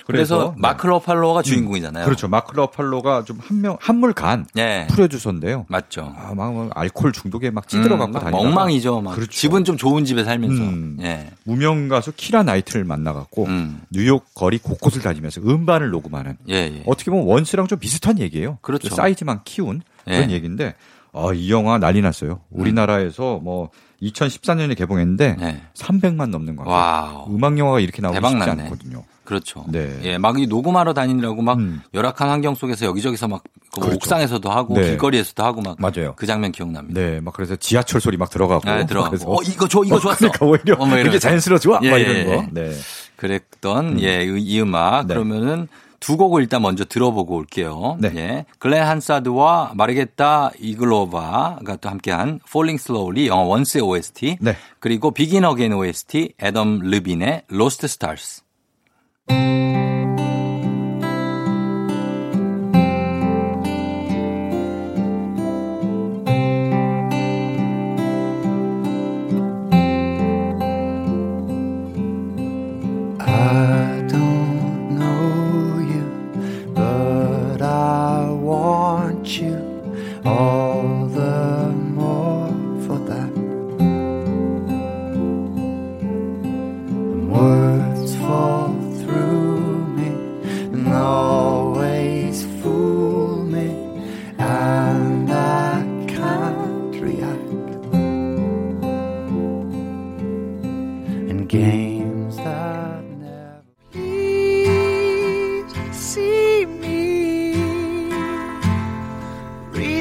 Speaker 9: 그래서,
Speaker 1: 그래서,
Speaker 9: 네.
Speaker 1: 마크 러팔로가 주인공이잖아요.
Speaker 9: 그렇죠. 마크 러팔로가 좀 한 명 한물 간
Speaker 1: 예.
Speaker 9: 프로듀서인데요.
Speaker 1: 맞죠.
Speaker 9: 아, 막, 막 알코올 중독에 막 찌들어갖고
Speaker 1: 음, 막
Speaker 9: 다니다가
Speaker 1: 엉망이죠. 막
Speaker 9: 그렇죠.
Speaker 1: 집은 좀 좋은 집에 살면서.
Speaker 9: 음.
Speaker 1: 예.
Speaker 9: 무명 가수 키라 나이틀리를 만나갖고
Speaker 1: 음.
Speaker 9: 뉴욕 거리 곳곳을 다니면서 음반을 녹음하는
Speaker 1: 예, 예.
Speaker 9: 어떻게 보면 Once랑 좀 비슷한 얘기예요.
Speaker 1: 그렇죠.
Speaker 9: 그 사이즈만 키운 그런
Speaker 1: 예.
Speaker 9: 얘기인데 아, 이 영화 난리 났어요. 우리나라에서 뭐 2014년에 개봉했는데
Speaker 1: 네.
Speaker 9: 300만 넘는 거예요. 음악 영화가 이렇게 나오기 쉽지
Speaker 1: 났네.
Speaker 9: 않거든요.
Speaker 1: 그렇죠.
Speaker 9: 네.
Speaker 1: 예, 막 이 녹음하러 다니느라고 막
Speaker 9: 음.
Speaker 1: 열악한 환경 속에서 여기저기서 막그
Speaker 9: 그렇죠.
Speaker 1: 옥상에서도 하고
Speaker 9: 네.
Speaker 1: 길거리에서도 하고 막
Speaker 9: 맞아요.
Speaker 1: 그 장면 기억납니다.
Speaker 9: 네, 막 그래서 지하철 소리 막 들어가고.
Speaker 1: 아, 들어가고.
Speaker 9: 그래서
Speaker 1: 어, 이거 좋- 이거
Speaker 9: 어,
Speaker 1: 좋았어.
Speaker 9: 그러니까 오히려
Speaker 1: 어, 뭐.
Speaker 9: 이렇게 자연스러워 좋아.
Speaker 1: 예,
Speaker 9: 막
Speaker 1: 예,
Speaker 9: 이런 거.
Speaker 1: 예.
Speaker 9: 네.
Speaker 1: 그랬던 예, 이, 이 음악
Speaker 9: 네.
Speaker 1: 그러면은 두 곡을 일단 먼저 들어보고 올게요.
Speaker 9: 네.
Speaker 1: 예. 글렌 한사드와 마르게타 이글로바가 또 함께한 Falling Slowly 영화 Once의 OST
Speaker 9: 네.
Speaker 1: 그리고 Begin Again OST 애덤 르빈의 Lost Stars.
Speaker 2: Thank you.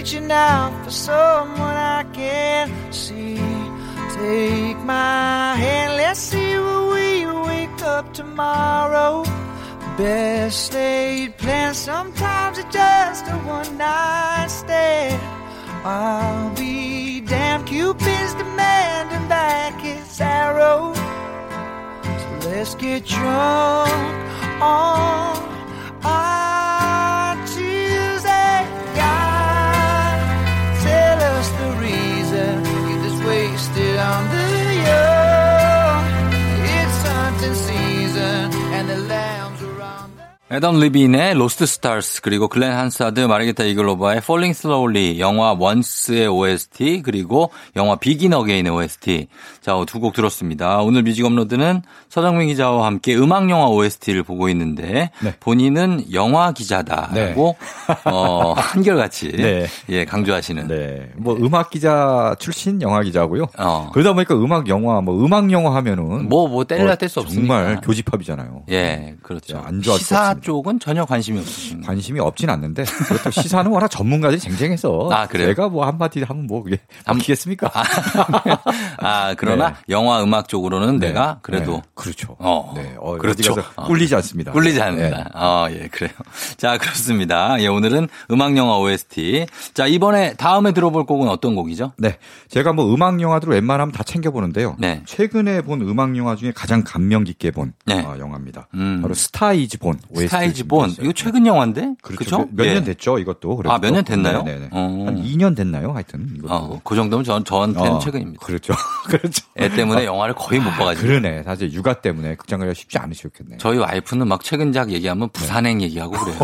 Speaker 2: Reaching out for someone I can see. Take my hand, let's see where we wake up tomorrow. Best laid plans, sometimes it's just a one night stand. I'll be damned, Cupid's demanding back his arrow. So let's get drunk on
Speaker 1: 애덤 르빈의 Lost Stars 그리고 글렌 한사드 마르게타 이글로바의 Falling Slowly 영화 Once의 OST 그리고 영화 Begin Again의 OST 자 두 곡 들었습니다. 오늘 뮤직 업로드는 서정민 기자와 함께 음악 영화 OST를 보고 있는데
Speaker 9: 네.
Speaker 1: 본인은 영화 기자다라고 어 한결같이
Speaker 9: 네.
Speaker 1: 예 강조하시는
Speaker 9: 네. 뭐 음악 기자 출신 영화 기자고요.
Speaker 1: 어.
Speaker 9: 그러다 보니까 음악 영화 뭐 음악 영화 하면은
Speaker 1: 뭐, 뭐 떼려야 뗄 수
Speaker 9: 정말
Speaker 1: 없으니까.
Speaker 9: 교집합이잖아요.
Speaker 1: 예 그렇죠.
Speaker 9: 안 좋아할 수
Speaker 1: 시사
Speaker 9: 없습니다.
Speaker 1: 쪽은 전혀 관심이 없으신 거
Speaker 9: 관심이 없진 않는데 그렇다고 시사는 워낙 전문가들이 쟁쟁해서
Speaker 1: 아, 그래요?
Speaker 9: 제가 뭐 한마디 하면 뭐 그게
Speaker 1: 한-
Speaker 9: 먹히겠습니까?
Speaker 1: 아 그러나
Speaker 9: 네.
Speaker 1: 영화 음악 쪽으로는
Speaker 9: 네.
Speaker 1: 내가 그래도
Speaker 9: 네. 그렇죠.
Speaker 1: 어,
Speaker 9: 네. 어,
Speaker 1: 그렇죠.
Speaker 9: 어. 꿀리지 않습니다.
Speaker 1: 꿀리지 않는다.
Speaker 9: 네.
Speaker 1: 어, 예, 그래요. 자, 그렇습니다. 예, 오늘은 음악 영화 OST. 자, 이번에 다음에 들어볼 곡은 어떤 곡이죠?
Speaker 9: 네. 제가 뭐 음악 영화들 웬만하면 다 챙겨 보는데요.
Speaker 1: 네.
Speaker 9: 최근에 본 음악 영화 중에 가장 감명 깊게 본
Speaker 1: 네.
Speaker 9: 어, 영화입니다.
Speaker 1: 음.
Speaker 9: 바로 Star Is Born OST.
Speaker 1: Star Is Born. 이거 최근 영화인데?
Speaker 9: 그렇죠.
Speaker 1: 그죠?
Speaker 9: 몇년
Speaker 1: 예.
Speaker 9: 됐죠, 이것도. 그래도.
Speaker 1: 아, 몇 년 됐나요?
Speaker 9: 네 네.
Speaker 1: 어.
Speaker 9: 한 2년 됐나요, 하여튼. 이것도.
Speaker 1: 어, 그 정도면 전, 저한테는
Speaker 9: 어,
Speaker 1: 최근입니다.
Speaker 9: 그렇죠. 그렇죠.
Speaker 1: 애 때문에 영화를 거의 못 봐가지고.
Speaker 9: 그러네. 사실 육아 때문에 극장 가기가 쉽지 않으셨겠네.
Speaker 1: 저희 와이프는 막 최근작 얘기하면 부산행 얘기하고 그래요.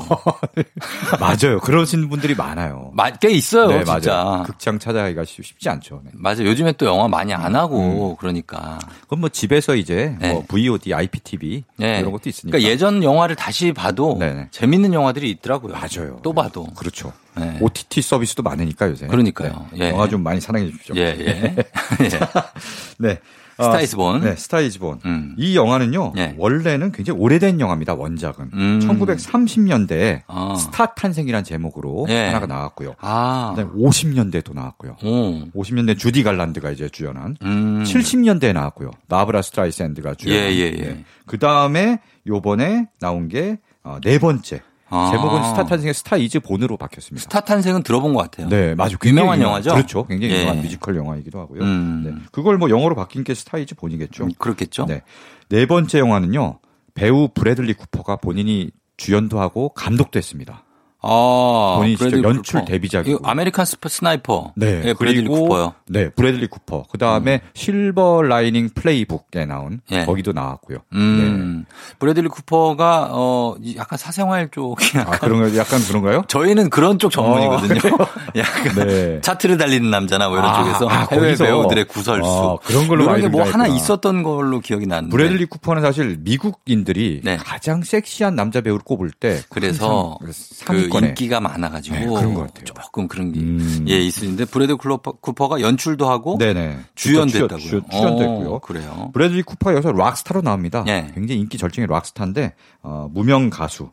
Speaker 9: 맞아요. 그러신 분들이 많아요.
Speaker 1: 마- 꽤 있어요,
Speaker 9: 네,
Speaker 1: 진짜.
Speaker 9: 맞아요. 극장 찾아가기가 쉽- 쉽지 않죠. 네.
Speaker 1: 맞아. 요즘에 또 영화 많이 안
Speaker 9: 음.
Speaker 1: 하고 그러니까.
Speaker 9: 그럼 뭐 집에서 이제
Speaker 1: 네.
Speaker 9: 뭐 VOD, IPTV
Speaker 1: 네.
Speaker 9: 이런 것도 있으니까.
Speaker 1: 그러니까 예전 영화를 다시 봐도
Speaker 9: 네네.
Speaker 1: 재밌는 영화들이 있더라고요.
Speaker 9: 맞아요.
Speaker 1: 또 봐도.
Speaker 9: 그렇죠.
Speaker 1: 네.
Speaker 9: OTT 서비스도 많으니까 요새.
Speaker 1: 그러니까요.
Speaker 9: 네.
Speaker 1: 예.
Speaker 9: 영화 좀 많이 사랑해 주십시오.
Speaker 1: 예, 예. 예.
Speaker 9: 네.
Speaker 1: 스타이즈본.
Speaker 9: 네, 스타이즈본.
Speaker 1: 음.
Speaker 9: 이 영화는요.
Speaker 1: 예.
Speaker 9: 원래는 굉장히 오래된 영화입니다. 원작은.
Speaker 1: 음.
Speaker 9: 1930년대에
Speaker 1: 아.
Speaker 9: 스타 탄생이라는 제목으로
Speaker 1: 예.
Speaker 9: 하나가 나왔고요.
Speaker 1: 아.
Speaker 9: 그다음에 50년대에 또 나왔고요.
Speaker 1: 오.
Speaker 9: 50년대 주디 갈란드가 이제 주연한
Speaker 1: 음.
Speaker 9: 70년대에 나왔고요. 바브라 스트라이샌드가 주연한.
Speaker 1: 예, 예, 예.
Speaker 9: 그 다음에 요번에 나온 게 어, 네 번째.
Speaker 1: 아.
Speaker 9: 제목은 스타 탄생의 Star Is Born으로 바뀌었습니다.
Speaker 1: 스타 탄생은 들어본 것 같아요.
Speaker 9: 네, 맞아요.
Speaker 1: 유명한 영화죠?
Speaker 9: 그렇죠. 굉장히
Speaker 1: 예.
Speaker 9: 유명한 뮤지컬 영화이기도 하고요.
Speaker 1: 음.
Speaker 9: 네. 그걸 뭐 영어로 바뀐 게 Star Is Born이겠죠.
Speaker 1: 그렇겠죠.
Speaker 9: 네. 네 번째 영화는요. 배우 브래들리 쿠퍼가 본인이 주연도 하고 감독도 했습니다.
Speaker 1: 아,
Speaker 9: 본인이 직접 연출
Speaker 1: 쿠퍼.
Speaker 9: 데뷔작이고.
Speaker 1: American 스파 Sniper.
Speaker 9: 네.
Speaker 1: 예, 브래들리 쿠퍼요.
Speaker 9: 네, 브래들리 쿠퍼. 그 다음에 Silver Lining Playbook에 나온
Speaker 1: 예.
Speaker 9: 거기도 나왔고요.
Speaker 1: 음. 브래들리 쿠퍼가 어 이- 약간 사생활 쪽이
Speaker 9: 아,
Speaker 1: 약간
Speaker 9: 그런 거 약간 그런가요?
Speaker 1: 저희는 그런 쪽 전문이거든요.
Speaker 9: 어,
Speaker 1: 약간
Speaker 9: 네.
Speaker 1: 차트를 달리는 남자나 뭐 이런
Speaker 9: 아,
Speaker 1: 쪽에서
Speaker 9: 아,
Speaker 1: 해외
Speaker 9: 거기서.
Speaker 1: 배우들의 구설수
Speaker 9: 아, 그런 걸로
Speaker 1: 이런
Speaker 9: 많이
Speaker 1: 게뭐 하나. 있었던 걸로 기억이 나는데.
Speaker 9: 브래들리 쿠퍼는 사실 미국인들이
Speaker 1: 네.
Speaker 9: 가장 섹시한 남자 배우를 꼽을 때
Speaker 1: 그래서
Speaker 9: 항상
Speaker 1: 그
Speaker 9: 상위권에
Speaker 1: 인기가 많아가지고
Speaker 9: 네, 그런 것 같아요.
Speaker 1: 조금 그런 게
Speaker 9: 음.
Speaker 1: 예 있으는데 브래드 쿠퍼, 쿠퍼가 연출도 하고
Speaker 9: 네네
Speaker 1: 주연도
Speaker 9: 출연-. 출- 출연도
Speaker 1: 어,
Speaker 9: 했고요.
Speaker 1: 그래요.
Speaker 9: 브래들리 쿠퍼가 여기서 락스타로 나옵니다.
Speaker 1: 예.
Speaker 9: 굉장히 인기 절정의 락스타인데 어, 무명 가수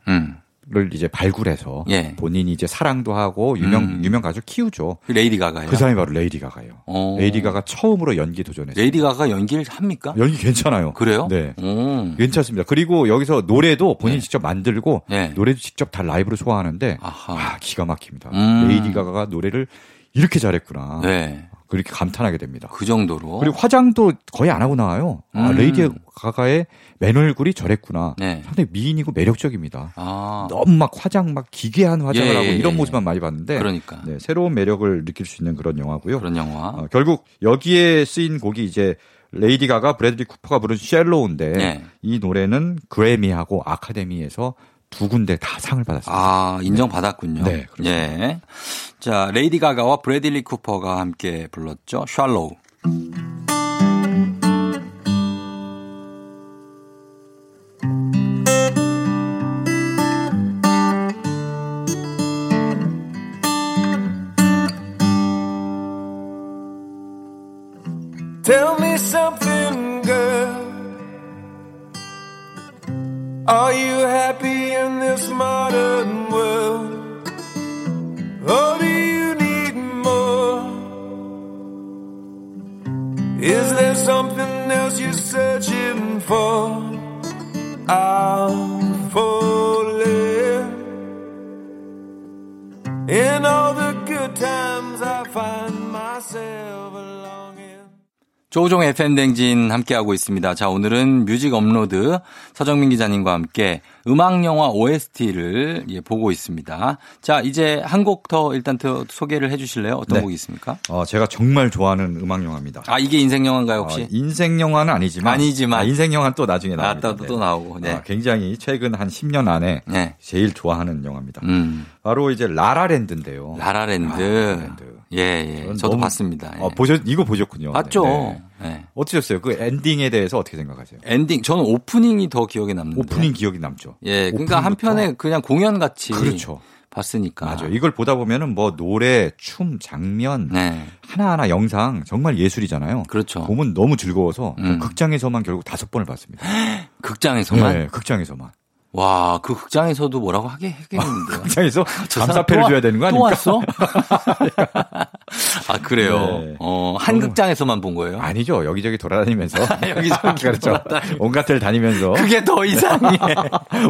Speaker 9: 를
Speaker 1: 음.
Speaker 9: 이제 발굴해서
Speaker 1: 예.
Speaker 9: 본인이 이제 사랑도 하고 유명
Speaker 1: 음.
Speaker 9: 유명 가수 키우죠.
Speaker 1: 그 레이디 가가요.
Speaker 9: 그 사람이 바로 레이디 가가예요.
Speaker 1: 어.
Speaker 9: 레이디 가가 처음으로 연기 도전했어요.
Speaker 1: 레이디 가가 연기를 합니까?
Speaker 9: 연기 괜찮아요.
Speaker 1: 그래요?
Speaker 9: 네.
Speaker 1: 오.
Speaker 9: 괜찮습니다. 그리고 여기서 노래도 본인이
Speaker 1: 네.
Speaker 9: 직접 만들고
Speaker 1: 네.
Speaker 9: 노래도 직접 다 라이브로 소화하는데
Speaker 1: 아하.
Speaker 9: 아, 기가 막힙니다.
Speaker 1: 음.
Speaker 9: 레이디 가가가 노래를 이렇게 잘했구나.
Speaker 1: 네.
Speaker 9: 그렇게 감탄하게 됩니다.
Speaker 1: 그 정도로.
Speaker 9: 그리고 화장도 거의 안 하고 나와요. 아,
Speaker 1: 음.
Speaker 9: 레이디 가가의 맨 얼굴이 저랬구나.
Speaker 1: 네.
Speaker 9: 상당히 미인이고 매력적입니다.
Speaker 1: 아.
Speaker 9: 너무 막 화장 막 기괴한 화장을
Speaker 1: 예,
Speaker 9: 하고
Speaker 1: 예,
Speaker 9: 이런
Speaker 1: 예.
Speaker 9: 모습만 많이 봤는데
Speaker 1: 그러니까.
Speaker 9: 네, 새로운 매력을 느낄 수 있는 그런 영화고요.
Speaker 1: 그런 영화.
Speaker 9: 어, 결국 여기에 쓰인 곡이 이제 레이디 가가 브래들리 쿠퍼가 부른 Shallow인데
Speaker 1: 네.
Speaker 9: 이 노래는 그래미하고 아카데미에서 두 군데 다 상을 받았습니다.
Speaker 1: 아, 인정받았군요.
Speaker 9: 네, 그렇습니다.
Speaker 1: 예. 자, 레이디 가가와 브래딜리 쿠퍼가 함께 불렀죠. 샬로우.
Speaker 10: Tell me something, girl. Are you happy in this modern world? Or do you need more? Is there something else you're searching for?
Speaker 1: 조우종의 FM 대행진 함께하고 있습니다. 자, 오늘은 뮤직 업로드 서정민 기자님과 함께 음악 영화 OST를 예, 보고 있습니다. 자, 이제 한 곡 더 일단 더 소개를 해 주실래요? 어떤
Speaker 9: 네.
Speaker 1: 곡이 있습니까?
Speaker 9: 어, 제가 정말 좋아하는 음악 영화입니다.
Speaker 1: 아, 이게 인생 영화인가요, 혹시?
Speaker 9: 어, 인생 영화는 아니지만
Speaker 1: 아니지만.
Speaker 9: 아, 인생 영화는 또 나중에
Speaker 1: 아,
Speaker 9: 나옵니다.
Speaker 1: 또, 또 나오고. 네.
Speaker 9: 아, 굉장히 최근 한 10년 안에
Speaker 1: 네.
Speaker 9: 제일 좋아하는 영화입니다.
Speaker 1: 음.
Speaker 9: 바로 이제 라라랜드인데요.
Speaker 1: 라라랜드.
Speaker 9: 라라랜드.
Speaker 1: 예, 예. 저도 봤습니다. 예.
Speaker 9: 어, 보셨 이거 보셨군요.
Speaker 1: 봤죠.
Speaker 9: 네.
Speaker 1: 네.
Speaker 9: 어떠셨어요? 그 엔딩에 대해서 어떻게 생각하세요?
Speaker 1: 엔딩, 저는 오프닝이 더 기억에 남는데.
Speaker 9: 오프닝 기억이 남죠.
Speaker 1: 예, 그러니까. 한 편의 그냥 공연 같이
Speaker 9: 그렇죠.
Speaker 1: 봤으니까.
Speaker 9: 맞아요. 이걸 보다 보면은 뭐 노래, 춤, 장면
Speaker 1: 네.
Speaker 9: 하나하나 영상 정말 예술이잖아요.
Speaker 1: 그렇죠.
Speaker 9: 보면 너무 즐거워서
Speaker 1: 음.
Speaker 9: 극장에서만 결국 다섯 번을 봤습니다.
Speaker 1: 극장에서만
Speaker 9: 네, 극장에서만.
Speaker 1: 와, 그 극장에서도 뭐라고 하게 하겠는데요.
Speaker 9: 극장에서
Speaker 1: 저 사람
Speaker 9: 감사패를
Speaker 1: 또
Speaker 9: 줘야
Speaker 1: 와-
Speaker 9: 되는
Speaker 1: 거또
Speaker 9: 아닙니까?
Speaker 1: 왔어? 아, 그래요.
Speaker 9: 네.
Speaker 1: 어, 한 극장에서만 본 거예요?
Speaker 9: 아니죠. 여기저기 돌아다니면서.
Speaker 1: 여기저기
Speaker 9: 그렇죠.
Speaker 1: 돌아다니면서.
Speaker 9: 온갖 데를 다니면서.
Speaker 1: 그게 더 이상해.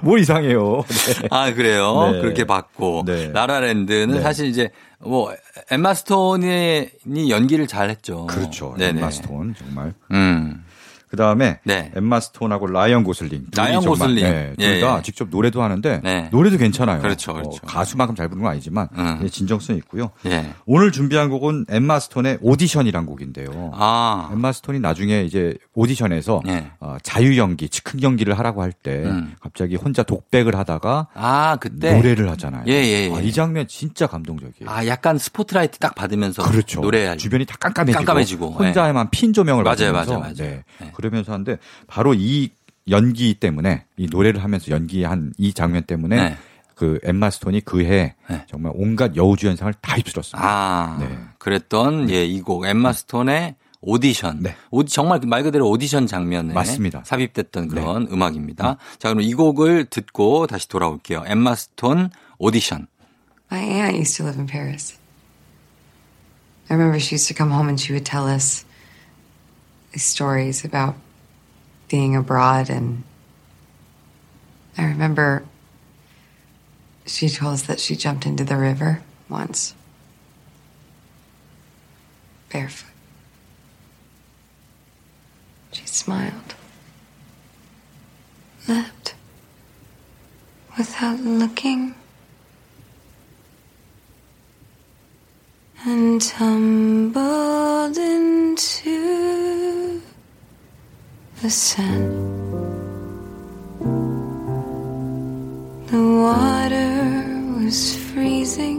Speaker 9: 뭘 이상해요. 네.
Speaker 1: 아, 그래요?
Speaker 9: 네.
Speaker 1: 그렇게 봤고.
Speaker 9: 네.
Speaker 1: 라라랜드는
Speaker 9: 네.
Speaker 1: 사실 이제 뭐 엠마 스톤이 연기를 잘 했죠.
Speaker 9: 그렇죠.
Speaker 1: 네네.
Speaker 9: 엠마 스톤 정말.
Speaker 1: 음.
Speaker 9: 그 다음에
Speaker 1: 네.
Speaker 9: 엠마 스톤하고 라이언 고슬링.
Speaker 1: 라이언 고슬링.
Speaker 9: 네,
Speaker 1: 예,
Speaker 9: 둘다
Speaker 1: 예.
Speaker 9: 직접 노래도 하는데
Speaker 1: 네.
Speaker 9: 노래도 괜찮아요.
Speaker 1: 그렇죠,
Speaker 9: 어,
Speaker 1: 그렇죠.
Speaker 9: 가수만큼 잘 부르는 건 아니지만
Speaker 1: 음.
Speaker 9: 예, 진정성 있고요.
Speaker 1: 예.
Speaker 9: 오늘 준비한 곡은 엠마 스톤의 오디션이란 곡인데요.
Speaker 1: 아.
Speaker 9: 엠마 스톤이 나중에 이제 오디션에서
Speaker 1: 예.
Speaker 9: 어, 자유 연기, 즉흥 연기를 하라고 할때
Speaker 1: 음.
Speaker 9: 갑자기 혼자 독백을 하다가
Speaker 1: 아, 그때.
Speaker 9: 노래를 하잖아요.
Speaker 1: 예, 예, 예.
Speaker 9: 아, 이 장면 진짜 감동적이에요.
Speaker 1: 아, 약간 스포트라이트 딱 받으면서
Speaker 9: 그렇죠.
Speaker 1: 노래할
Speaker 9: 주변이 다 깜깜해지고,
Speaker 1: 깜깜해지고,
Speaker 9: 혼자에만 핀 조명을
Speaker 1: 맞아요, 맞아요, 맞아요.
Speaker 9: 네.
Speaker 1: 네.
Speaker 9: 그러면서 하는데 바로 이 연기 때문에 이 노래를 하면서 연기한 이 장면 때문에
Speaker 1: 네.
Speaker 9: 그 엠마 스톤이 그해
Speaker 1: 네.
Speaker 9: 정말 온갖 여우주연상을 다 휩쓸었습니다.
Speaker 1: 아,
Speaker 9: 네.
Speaker 1: 그랬던 예, 이 곡 엠마 스톤의 오디션.
Speaker 9: 네.
Speaker 1: 오디, 정말 말 그대로 오디션 장면에
Speaker 9: 맞습니다. 네.
Speaker 1: 삽입됐던 그런 음악입니다. 자, 그럼 이 곡을 듣고 다시 돌아올게요. 엠마 스톤 오디션.
Speaker 11: My aunt used to live in Paris. I remember she used to come home and she would tell us stories about being abroad and I remember she told us that she jumped into the river once. Barefoot. She smiled. Leapt. Without looking. and tumbled into the sand. The water was freezing.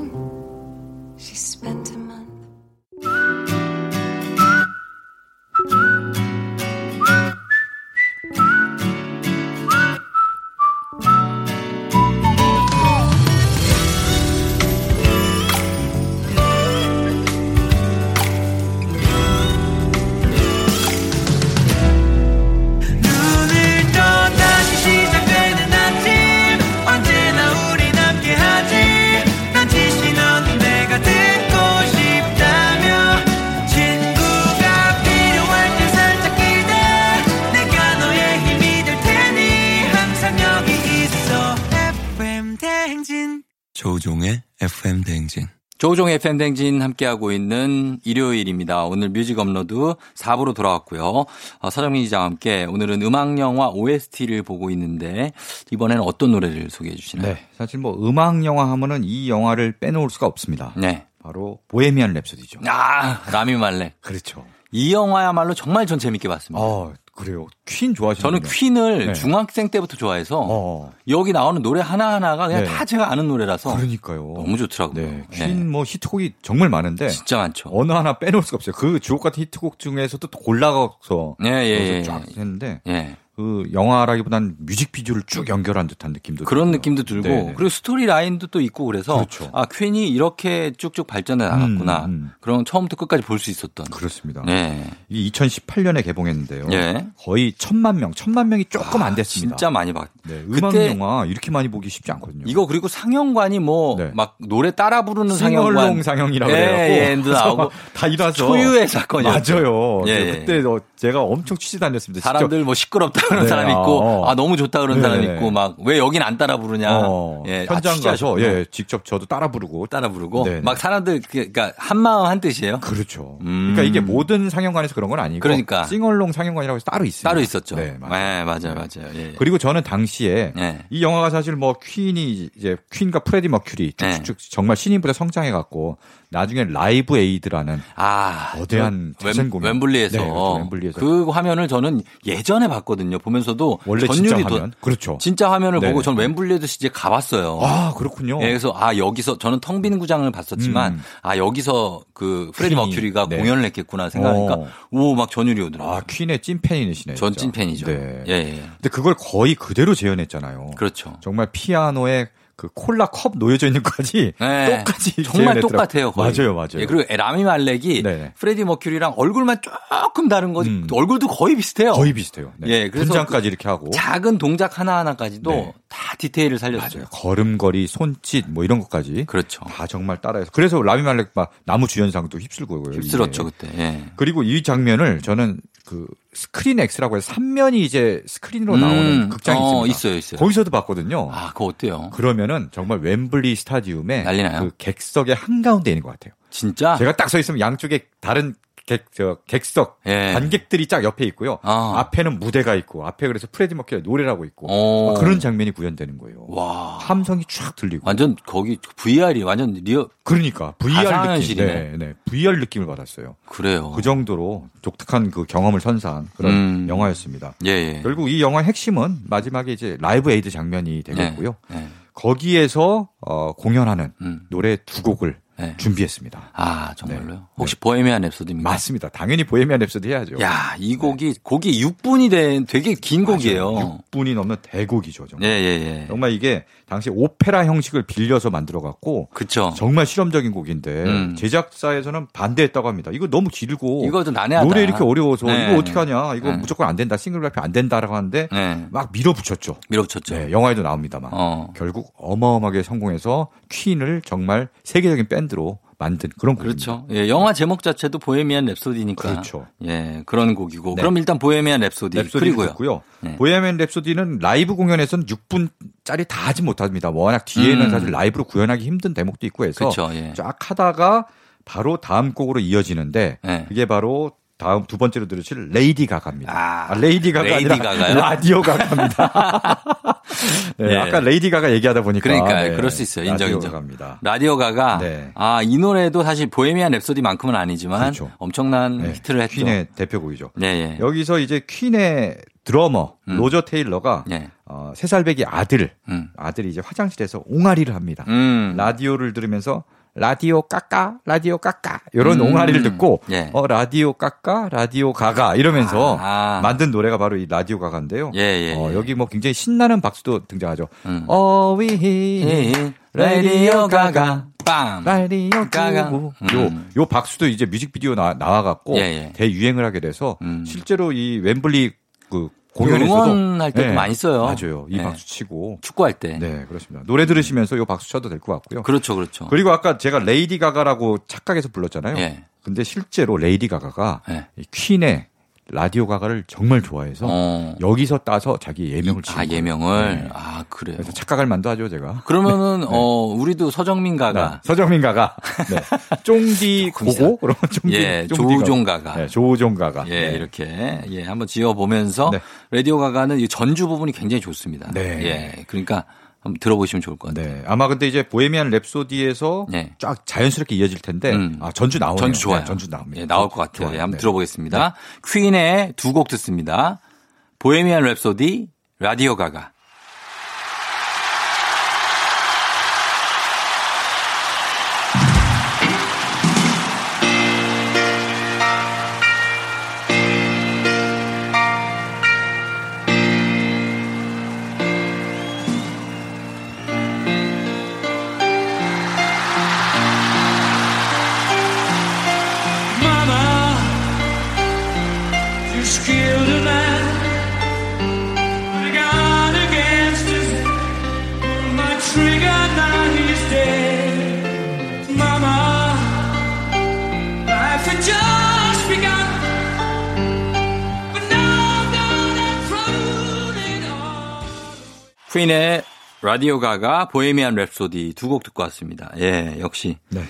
Speaker 1: 조우종의 FM 대행진 함께하고 있는 일요일입니다. 오늘 뮤직 업로드 4부로 돌아왔고요. 어, 서정민 기자와 함께 오늘은 음악영화 OST를 보고 있는데 이번에는 어떤 노래를 소개해 주시나요?
Speaker 9: 네, 사실 뭐 음악 영화 하면은 이 영화를 빼놓을 수가 없습니다.
Speaker 1: 네.
Speaker 9: 바로 보헤미안 랩소디죠.
Speaker 1: 아, 라미 말렉.
Speaker 9: 그렇죠.
Speaker 1: 이 영화야말로 정말 전 재밌게 봤습니다.
Speaker 9: 어, 그래요. 퀸 좋아하시는
Speaker 1: 저는 퀸을
Speaker 9: 네.
Speaker 1: 중학생 때부터 좋아해서
Speaker 9: 어.
Speaker 1: 여기 나오는 노래 하나하나가 그냥
Speaker 9: 네.
Speaker 1: 다 제가 아는 노래라서
Speaker 9: 그러니까요.
Speaker 1: 너무 좋더라고요.
Speaker 9: 네,
Speaker 1: 네.
Speaker 9: 퀸뭐 히트곡이 정말 많은데
Speaker 1: 진짜 많죠.
Speaker 9: 어느 하나 빼놓을 수가 없어요. 그 주옥 같은 히트곡 중에서도 또 골라서
Speaker 1: 예, 예, 예.
Speaker 9: 쫙 했는데
Speaker 1: 예.
Speaker 9: 그 영화라기보단 뮤직비디오를 쭉 연결한 듯한 느낌도
Speaker 1: 그런
Speaker 9: 들고요.
Speaker 1: 느낌도 들고
Speaker 9: 네네.
Speaker 1: 그리고 스토리 라인도 또 있고 그래서
Speaker 9: 그렇죠.
Speaker 1: 아 퀸이 이렇게 쭉쭉 발전해 나갔구나.
Speaker 9: 음, 음.
Speaker 1: 그런 처음부터 끝까지 볼 수 있었던.
Speaker 9: 그렇습니다.
Speaker 1: 네.
Speaker 9: 이 2018년에 개봉했는데요.
Speaker 1: 예.
Speaker 9: 거의 천만 명, 천만 명이 조금 안 됐습니다.
Speaker 1: 진짜 많이 봤.
Speaker 9: 네, 음악
Speaker 1: 그때
Speaker 9: 영화 이렇게 많이 보기 쉽지 않거든요.
Speaker 1: 이거 그리고 상영관이 뭐막
Speaker 9: 네.
Speaker 1: 노래 따라 부르는 상영관
Speaker 9: 상영이라고
Speaker 1: 예,
Speaker 9: 그래갖고
Speaker 1: 예, 도 나오고
Speaker 9: 다 일어서
Speaker 1: 초유의 사건이었죠.
Speaker 9: 맞아요.
Speaker 1: 예,
Speaker 9: 네,
Speaker 1: 예.
Speaker 9: 그때 어, 제가 엄청 취재 다녔습니다.
Speaker 1: 사람들 뭐 시끄럽다 그러는
Speaker 9: 네,
Speaker 1: 사람 있고
Speaker 9: 어.
Speaker 1: 아 너무 좋다 그러는
Speaker 9: 네,
Speaker 1: 사람
Speaker 9: 네.
Speaker 1: 있고 막 왜 여긴 안 따라 부르냐.
Speaker 9: 어,
Speaker 1: 예, 아,
Speaker 9: 현장 가서
Speaker 1: 취재하셨구나.
Speaker 9: 예, 직접 저도 따라 부르고
Speaker 1: 따라 부르고
Speaker 9: 네, 네.
Speaker 1: 막 사람들 그- 그러니까 한 마음 한 뜻이에요.
Speaker 9: 그렇죠.
Speaker 1: 음.
Speaker 9: 그러니까 이게 모든 상영관에서 그런 건 아니고
Speaker 1: 그러니까.
Speaker 9: 싱얼롱 상영관이라고 해서 따로 있습니다.
Speaker 1: 따로 있었죠.
Speaker 9: 네, 맞아요.
Speaker 1: 네, 맞아요, 맞아요. 예.
Speaker 9: 그리고 저는 당시에
Speaker 1: 예.
Speaker 9: 이 영화가 사실 뭐 퀸이 이제 퀸과 프레디 머큐리
Speaker 1: 네.
Speaker 9: 쭉쭉쭉 정말 신인부터 성장해 갖고 나중에 라이브 에이드라는
Speaker 1: 아,
Speaker 9: 거대한 자선 공연.
Speaker 1: 웸블리에서,
Speaker 9: 네, 그렇죠. 웸블리에서.
Speaker 1: 그 화면을 저는 예전에 봤거든요. 보면서도
Speaker 9: 원래
Speaker 1: 전율이
Speaker 9: 진짜
Speaker 1: 더-
Speaker 9: 화면 그렇죠.
Speaker 1: 진짜 화면을
Speaker 9: 네네.
Speaker 1: 보고 저는 웸블리에도 이제 가봤어요.
Speaker 9: 아 그렇군요.
Speaker 1: 예, 그래서 아 여기서 저는 텅 빈 구장을 봤었지만
Speaker 9: 음.
Speaker 1: 아 여기서 그 프레디 머큐리가
Speaker 9: 네.
Speaker 1: 공연을 했겠구나 생각하니까
Speaker 9: 어.
Speaker 1: 오막 전율이 오더라고요.
Speaker 9: 아 퀸의 찐팬이시네요.
Speaker 1: 전. 찐팬이죠.
Speaker 9: 네.
Speaker 1: 예, 예.
Speaker 9: 근데 그걸 거의 그대로 재현했잖아요.
Speaker 1: 그렇죠.
Speaker 9: 정말 피아노에 그 콜라 컵 놓여져 있는 것까지
Speaker 1: 네.
Speaker 9: 똑같이
Speaker 1: 정말. 똑같아요. 거의.
Speaker 9: 맞아요, 맞아요.
Speaker 1: 예, 그리고 라미 말렉이
Speaker 9: 네네.
Speaker 1: 프레디 머큐리랑 얼굴만 조금 다른 거지
Speaker 9: 음.
Speaker 1: 얼굴도 거의 비슷해요.
Speaker 9: 거의 비슷해요. 네.
Speaker 1: 예, 그래서
Speaker 9: 분장까지 이렇게 하고
Speaker 1: 작은 동작 하나 하나까지도
Speaker 9: 네.
Speaker 1: 다 디테일을 살렸어요.
Speaker 9: 맞아요. 걸음걸이, 손짓 뭐 이런 것까지
Speaker 1: 그렇죠.
Speaker 9: 다 정말 따라해서 그래서 라미 말렉 막 나무 주연상도 휩쓸고요.
Speaker 1: 휩쓸었죠
Speaker 9: 이게.
Speaker 1: 그때. 예.
Speaker 9: 그리고 이 장면을 저는 그 스크린 X라고 해서 3면이 이제 스크린으로
Speaker 1: 음,
Speaker 9: 나오는 극장이
Speaker 1: 어,
Speaker 9: 있습니다.
Speaker 1: 있어요, 있어요.
Speaker 9: 거기서도 봤거든요.
Speaker 1: 아, 그거 어때요?
Speaker 9: 그러면은 정말 웸블리 스타디움에
Speaker 1: 난리 나요?
Speaker 9: 그 객석의 한가운데 있는 것 같아요.
Speaker 1: 진짜?
Speaker 9: 제가 딱 서 있으면 양쪽에 다른 객, 저, 객석,
Speaker 1: 예.
Speaker 9: 관객들이 쫙 옆에 있고요.
Speaker 1: 아.
Speaker 9: 앞에는 무대가 있고, 앞에 그래서 프레디 머큐리가 노래를 하고 있고,
Speaker 1: 오.
Speaker 9: 막 그런 장면이 구현되는 거예요.
Speaker 1: 와.
Speaker 9: 함성이 쫙 들리고.
Speaker 1: 완전 거기 VR이 완전 real
Speaker 9: 그러니까 VR 느낌.
Speaker 1: 네,
Speaker 9: 네, VR 느낌을 받았어요.
Speaker 1: 그래요.
Speaker 9: 그 정도로 독특한 그 경험을 선사한 그런
Speaker 1: 음.
Speaker 9: 영화였습니다.
Speaker 1: 예, 예.
Speaker 9: 결국 이 영화의 핵심은 마지막에 이제 라이브 에이드 장면이 되겠고요.
Speaker 1: 네.
Speaker 9: 거기에서 어, 공연하는
Speaker 1: 음.
Speaker 9: 노래 두 곡을
Speaker 1: 네.
Speaker 9: 준비했습니다.
Speaker 1: 아, 정말로요?
Speaker 9: 네.
Speaker 1: 혹시 보헤미안 랩소디입니까?
Speaker 9: 맞습니다. 당연히 보헤미안 랩소디 해야죠.
Speaker 1: 야, 이 곡이 곡이 6분이 된 되게 긴 곡이에요.
Speaker 9: 6분이 넘는 대곡이죠.
Speaker 1: 예,
Speaker 9: 정말.
Speaker 1: 예, 예.
Speaker 9: 정말 이게 당시 오페라 형식을 빌려서 만들어 갖고
Speaker 1: 그쵸.
Speaker 9: 정말 실험적인 곡인데
Speaker 1: 음.
Speaker 9: 제작사에서는 반대했다고 합니다. 이거 너무 길고
Speaker 1: 이거 좀 난해하다.
Speaker 9: 노래 이렇게 어려워서
Speaker 1: 네.
Speaker 9: 이거 어떻게 하냐? 이거
Speaker 1: 네.
Speaker 9: 무조건 안 된다. 싱글 발표 안 된다라고 하는데
Speaker 1: 네.
Speaker 9: 막 밀어붙였죠.
Speaker 1: 밀어붙였죠.
Speaker 9: 네, 영화에도 나옵니다만
Speaker 1: 어.
Speaker 9: 결국 어마어마하게 성공해서 퀸을 정말 세계적인 밴드 로 만든 그런 곡입니다.
Speaker 1: 그렇죠. 예, 영화 제목 자체도 보헤미안 랩소디니까.
Speaker 9: 그렇죠.
Speaker 1: 예, 그런 곡이고.
Speaker 9: 네.
Speaker 1: 그럼 일단 보헤미안 랩소디.
Speaker 9: 랩소디
Speaker 1: 그리고요. 네.
Speaker 9: 보헤미안 랩소디는 라이브 공연에서는 6분짜리 다 하지 못합니다. 워낙 뒤에는
Speaker 1: 음.
Speaker 9: 사실 라이브로 구현하기 힘든 대목도 있고 해서
Speaker 1: 그렇죠. 예.
Speaker 9: 쫙 하다가 바로 다음 곡으로 이어지는데
Speaker 1: 네.
Speaker 9: 그게 바로 다음 두 번째로 들으실 레이디 가가입니다.
Speaker 1: 아,
Speaker 9: 아, 레이디 가가
Speaker 1: 레이디
Speaker 9: 아니라
Speaker 1: 가가요?
Speaker 9: 라디오 가가입니다. 네,
Speaker 1: 예.
Speaker 9: 아까 레이디 가가 얘기하다 보니까
Speaker 1: 그러니까
Speaker 9: 네,
Speaker 1: 그럴 수 있어요. 인정
Speaker 9: 라디오
Speaker 1: 인정.
Speaker 9: 가가입니다.
Speaker 1: 라디오 가가
Speaker 9: 네.
Speaker 1: 아, 이 노래도 사실 보헤미안 랩소디만큼은 아니지만
Speaker 9: 그렇죠.
Speaker 1: 엄청난
Speaker 9: 네,
Speaker 1: 히트를 했죠.
Speaker 9: 퀸의 대표곡이죠.
Speaker 1: 네, 예.
Speaker 9: 여기서 이제 퀸의 드러머
Speaker 1: 음.
Speaker 9: 로저 테일러가
Speaker 1: 예.
Speaker 9: 어, 세살배기 아들
Speaker 1: 음.
Speaker 9: 아들이 이제 화장실에서 옹알이를 합니다.
Speaker 1: 음.
Speaker 9: 라디오를 들으면서 라디오 까까 라디오 까까 이런
Speaker 1: 음.
Speaker 9: 옹알이를 듣고
Speaker 1: 예.
Speaker 9: 어 라디오 까까 라디오 가가 이러면서
Speaker 1: 아.
Speaker 9: 만든 노래가 바로 이 라디오 가가인데요.
Speaker 1: 예, 예,
Speaker 9: 어,
Speaker 1: 예.
Speaker 9: 여기 뭐 굉장히 신나는 박수도 등장하죠.
Speaker 1: 음.
Speaker 9: 어 위히
Speaker 1: 예, 라디오 가가 빵.
Speaker 9: 라디오
Speaker 1: 가가.
Speaker 9: 요,
Speaker 1: 음.
Speaker 9: 요 박수도 이제 뮤직비디오 나, 나와갖고
Speaker 1: 예, 예.
Speaker 9: 대유행을 하게 돼서
Speaker 1: 음.
Speaker 9: 실제로 이 웸블리 그 공연에서도
Speaker 1: 응원할 때도
Speaker 9: 네,
Speaker 1: 많이 써요.
Speaker 9: 맞아요. 이
Speaker 1: 네.
Speaker 9: 박수 치고
Speaker 1: 축구할 때.
Speaker 9: 네 그렇습니다. 노래 들으시면서 요 박수 쳐도 될 것 같고요.
Speaker 1: 그렇죠, 그렇죠.
Speaker 9: 그리고 아까 제가 레이디 가가라고 착각해서 불렀잖아요.
Speaker 1: 예.
Speaker 9: 근데 실제로 레이디 가가가
Speaker 1: 예.
Speaker 9: 이 퀸의 라디오 가가를 정말 좋아해서
Speaker 1: 어.
Speaker 9: 여기서 따서 자기 예명을
Speaker 1: 아. 예명을.
Speaker 9: 네.
Speaker 1: 아, 그래요.
Speaker 9: 그래서 착각할 만도 하죠 제가.
Speaker 1: 그러면은 어 우리도 서정민
Speaker 9: 네.
Speaker 1: 가가
Speaker 9: 서정민 가가 네. 쫑디 고고 그러면 쫑디
Speaker 1: 예, 조우종 가가.
Speaker 9: 네, 조우종 가가.
Speaker 1: 예,
Speaker 9: 네.
Speaker 1: 이렇게 예, 한번 지어 보면서
Speaker 9: 네.
Speaker 1: 라디오 가가는 이 전주 부분이 굉장히 좋습니다.
Speaker 9: 네.
Speaker 1: 예. 그러니까 한번 들어보시면 좋을 것 같아요.
Speaker 9: 네. 아마 근데 이제 보헤미안 랩소디에서
Speaker 1: 네.
Speaker 9: 쫙 자연스럽게 이어질 텐데
Speaker 1: 음.
Speaker 9: 아 전주 나오네요.
Speaker 1: 전주 좋아요.
Speaker 9: 네, 전주 나옵니다.
Speaker 1: 예, 나올 것 같아요.
Speaker 9: 좋아요.
Speaker 1: 예, 한번
Speaker 9: 네.
Speaker 1: 들어보겠습니다. 퀸의 두 곡 듣습니다. 보헤미안 랩소디, 라디오 가가. 퀸의 라디오 가가, 보헤미안 랩소디 두 곡 듣고 왔습니다. 예, 역시
Speaker 9: 네.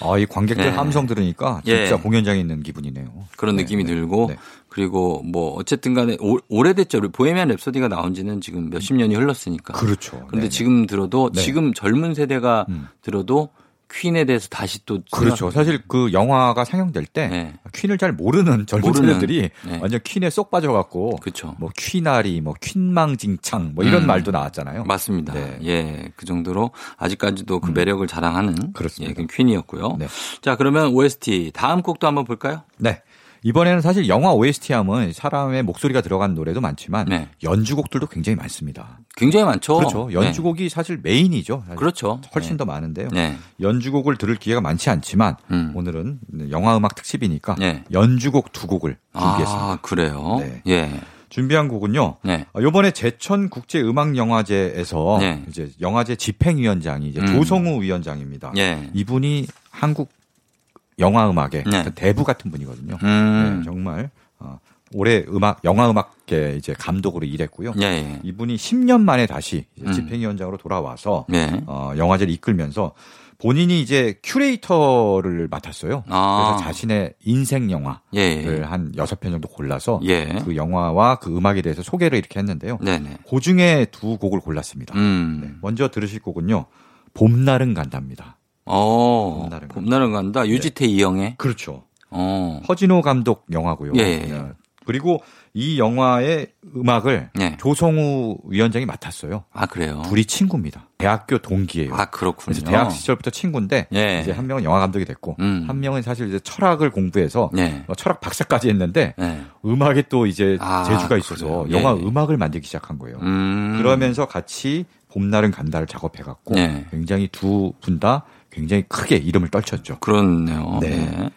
Speaker 9: 아, 이 관객들
Speaker 1: 네.
Speaker 9: 함성 들으니까 진짜
Speaker 1: 예.
Speaker 9: 공연장에 있는 기분이네요.
Speaker 1: 그런
Speaker 9: 네,
Speaker 1: 느낌이
Speaker 9: 네,
Speaker 1: 들고
Speaker 9: 네.
Speaker 1: 그리고 뭐 어쨌든 간에 오, 오래됐죠. 보헤미안 랩소디가 나온 지는 지금 몇십 년이 흘렀으니까.
Speaker 9: 그렇죠.
Speaker 1: 근데
Speaker 9: 네,
Speaker 1: 지금 들어도
Speaker 9: 네.
Speaker 1: 지금 젊은 세대가
Speaker 9: 음.
Speaker 1: 들어도 퀸에 대해서 다시 또
Speaker 9: 그렇죠. 사실 그 영화가 상영될 때
Speaker 1: 네.
Speaker 9: 퀸을 잘 모르는 젊은 세대들이
Speaker 1: 네.
Speaker 9: 완전 퀸에 쏙 빠져갖고
Speaker 1: 그렇죠.
Speaker 9: 뭐 퀸아리, 뭐 퀸망징창 뭐 이런
Speaker 1: 음.
Speaker 9: 말도 나왔잖아요.
Speaker 1: 맞습니다.
Speaker 9: 네.
Speaker 1: 예, 그 정도로 아직까지도 그 매력을 자랑하는
Speaker 9: 그렇습니다.
Speaker 1: 예, 그 퀸이었고요.
Speaker 9: 네.
Speaker 1: 자, 그러면 OST 다음 곡도 한번 볼까요?
Speaker 9: 네. 이번에는 사실 영화 OST 하면 사람의 목소리가 들어간 노래도 많지만
Speaker 1: 네.
Speaker 9: 연주곡들도 굉장히 많습니다.
Speaker 1: 굉장히 많죠.
Speaker 9: 그렇죠. 연주곡이 사실 메인이죠. 사실
Speaker 1: 네. 그렇죠.
Speaker 9: 훨씬
Speaker 1: 네.
Speaker 9: 더 많은데요.
Speaker 1: 네.
Speaker 9: 연주곡을 들을 기회가 많지 않지만
Speaker 1: 음.
Speaker 9: 오늘은 영화 음악 특집이니까
Speaker 1: 네.
Speaker 9: 연주곡 두 곡을 준비했습니다.
Speaker 1: 아, 그래요.
Speaker 9: 네.
Speaker 1: 예.
Speaker 9: 준비한 곡은요.
Speaker 1: 네.
Speaker 9: 어, 요번에 제천 국제 음악 영화제에서
Speaker 1: 네.
Speaker 9: 이제 영화제 집행위원장이 이제
Speaker 1: 음.
Speaker 9: 조성우 위원장입니다.
Speaker 1: 예.
Speaker 9: 이분이 한국 영화 음악의
Speaker 1: 네.
Speaker 9: 대부 같은 분이거든요.
Speaker 1: 음.
Speaker 9: 네, 정말 어, 오래 음악 영화 음악계 이제 감독으로 일했고요.
Speaker 1: 예, 예.
Speaker 9: 이분이 10년 만에 다시
Speaker 1: 음.
Speaker 9: 집행위원장으로 돌아와서
Speaker 1: 네.
Speaker 9: 어, 영화제를 이끌면서 본인이 이제 큐레이터를 맡았어요.
Speaker 1: 아.
Speaker 9: 그래서 자신의 인생 영화를
Speaker 1: 예.
Speaker 9: 한 여섯 편 정도 골라서
Speaker 1: 예.
Speaker 9: 그 영화와 그 음악에 대해서 소개를 이렇게 했는데요.
Speaker 1: 네네.
Speaker 9: 그 중에 두 곡을 골랐습니다.
Speaker 1: 음.
Speaker 9: 네, 먼저 들으실 곡은요. 봄날은 간답니다.
Speaker 1: 어,
Speaker 9: 봄날은
Speaker 1: 봄날은 간다. 유지태 이영애.
Speaker 9: 그렇죠.
Speaker 1: 어.
Speaker 9: 허진호 감독 영화고요.
Speaker 1: 예, 예.
Speaker 9: 네. 그리고 이 영화의 음악을
Speaker 1: 네.
Speaker 9: 조성우 위원장이 맡았어요.
Speaker 1: 아, 그래요?
Speaker 9: 둘이 친구입니다. 대학교 동기예요.
Speaker 1: 아, 그렇군요.
Speaker 9: 그래서 대학 시절부터 친구인데
Speaker 1: 예.
Speaker 9: 이제 한 명은 영화 감독이 됐고
Speaker 1: 음.
Speaker 9: 한 명은 사실 이제 철학을 공부해서
Speaker 1: 네.
Speaker 9: 어, 철학 박사까지 했는데
Speaker 1: 네.
Speaker 9: 음악에 또 이제
Speaker 1: 아,
Speaker 9: 재주가 있어서?
Speaker 1: 예,
Speaker 9: 영화
Speaker 1: 예.
Speaker 9: 음악을 만들기 시작한 거예요.
Speaker 1: 음.
Speaker 9: 그러면서 같이 봄날은 간다를 작업해갖고
Speaker 1: 네.
Speaker 9: 굉장히 두 분 다 굉장히 크게 이름을 떨쳤죠.
Speaker 1: 그렇네요.
Speaker 9: 네.
Speaker 1: 네.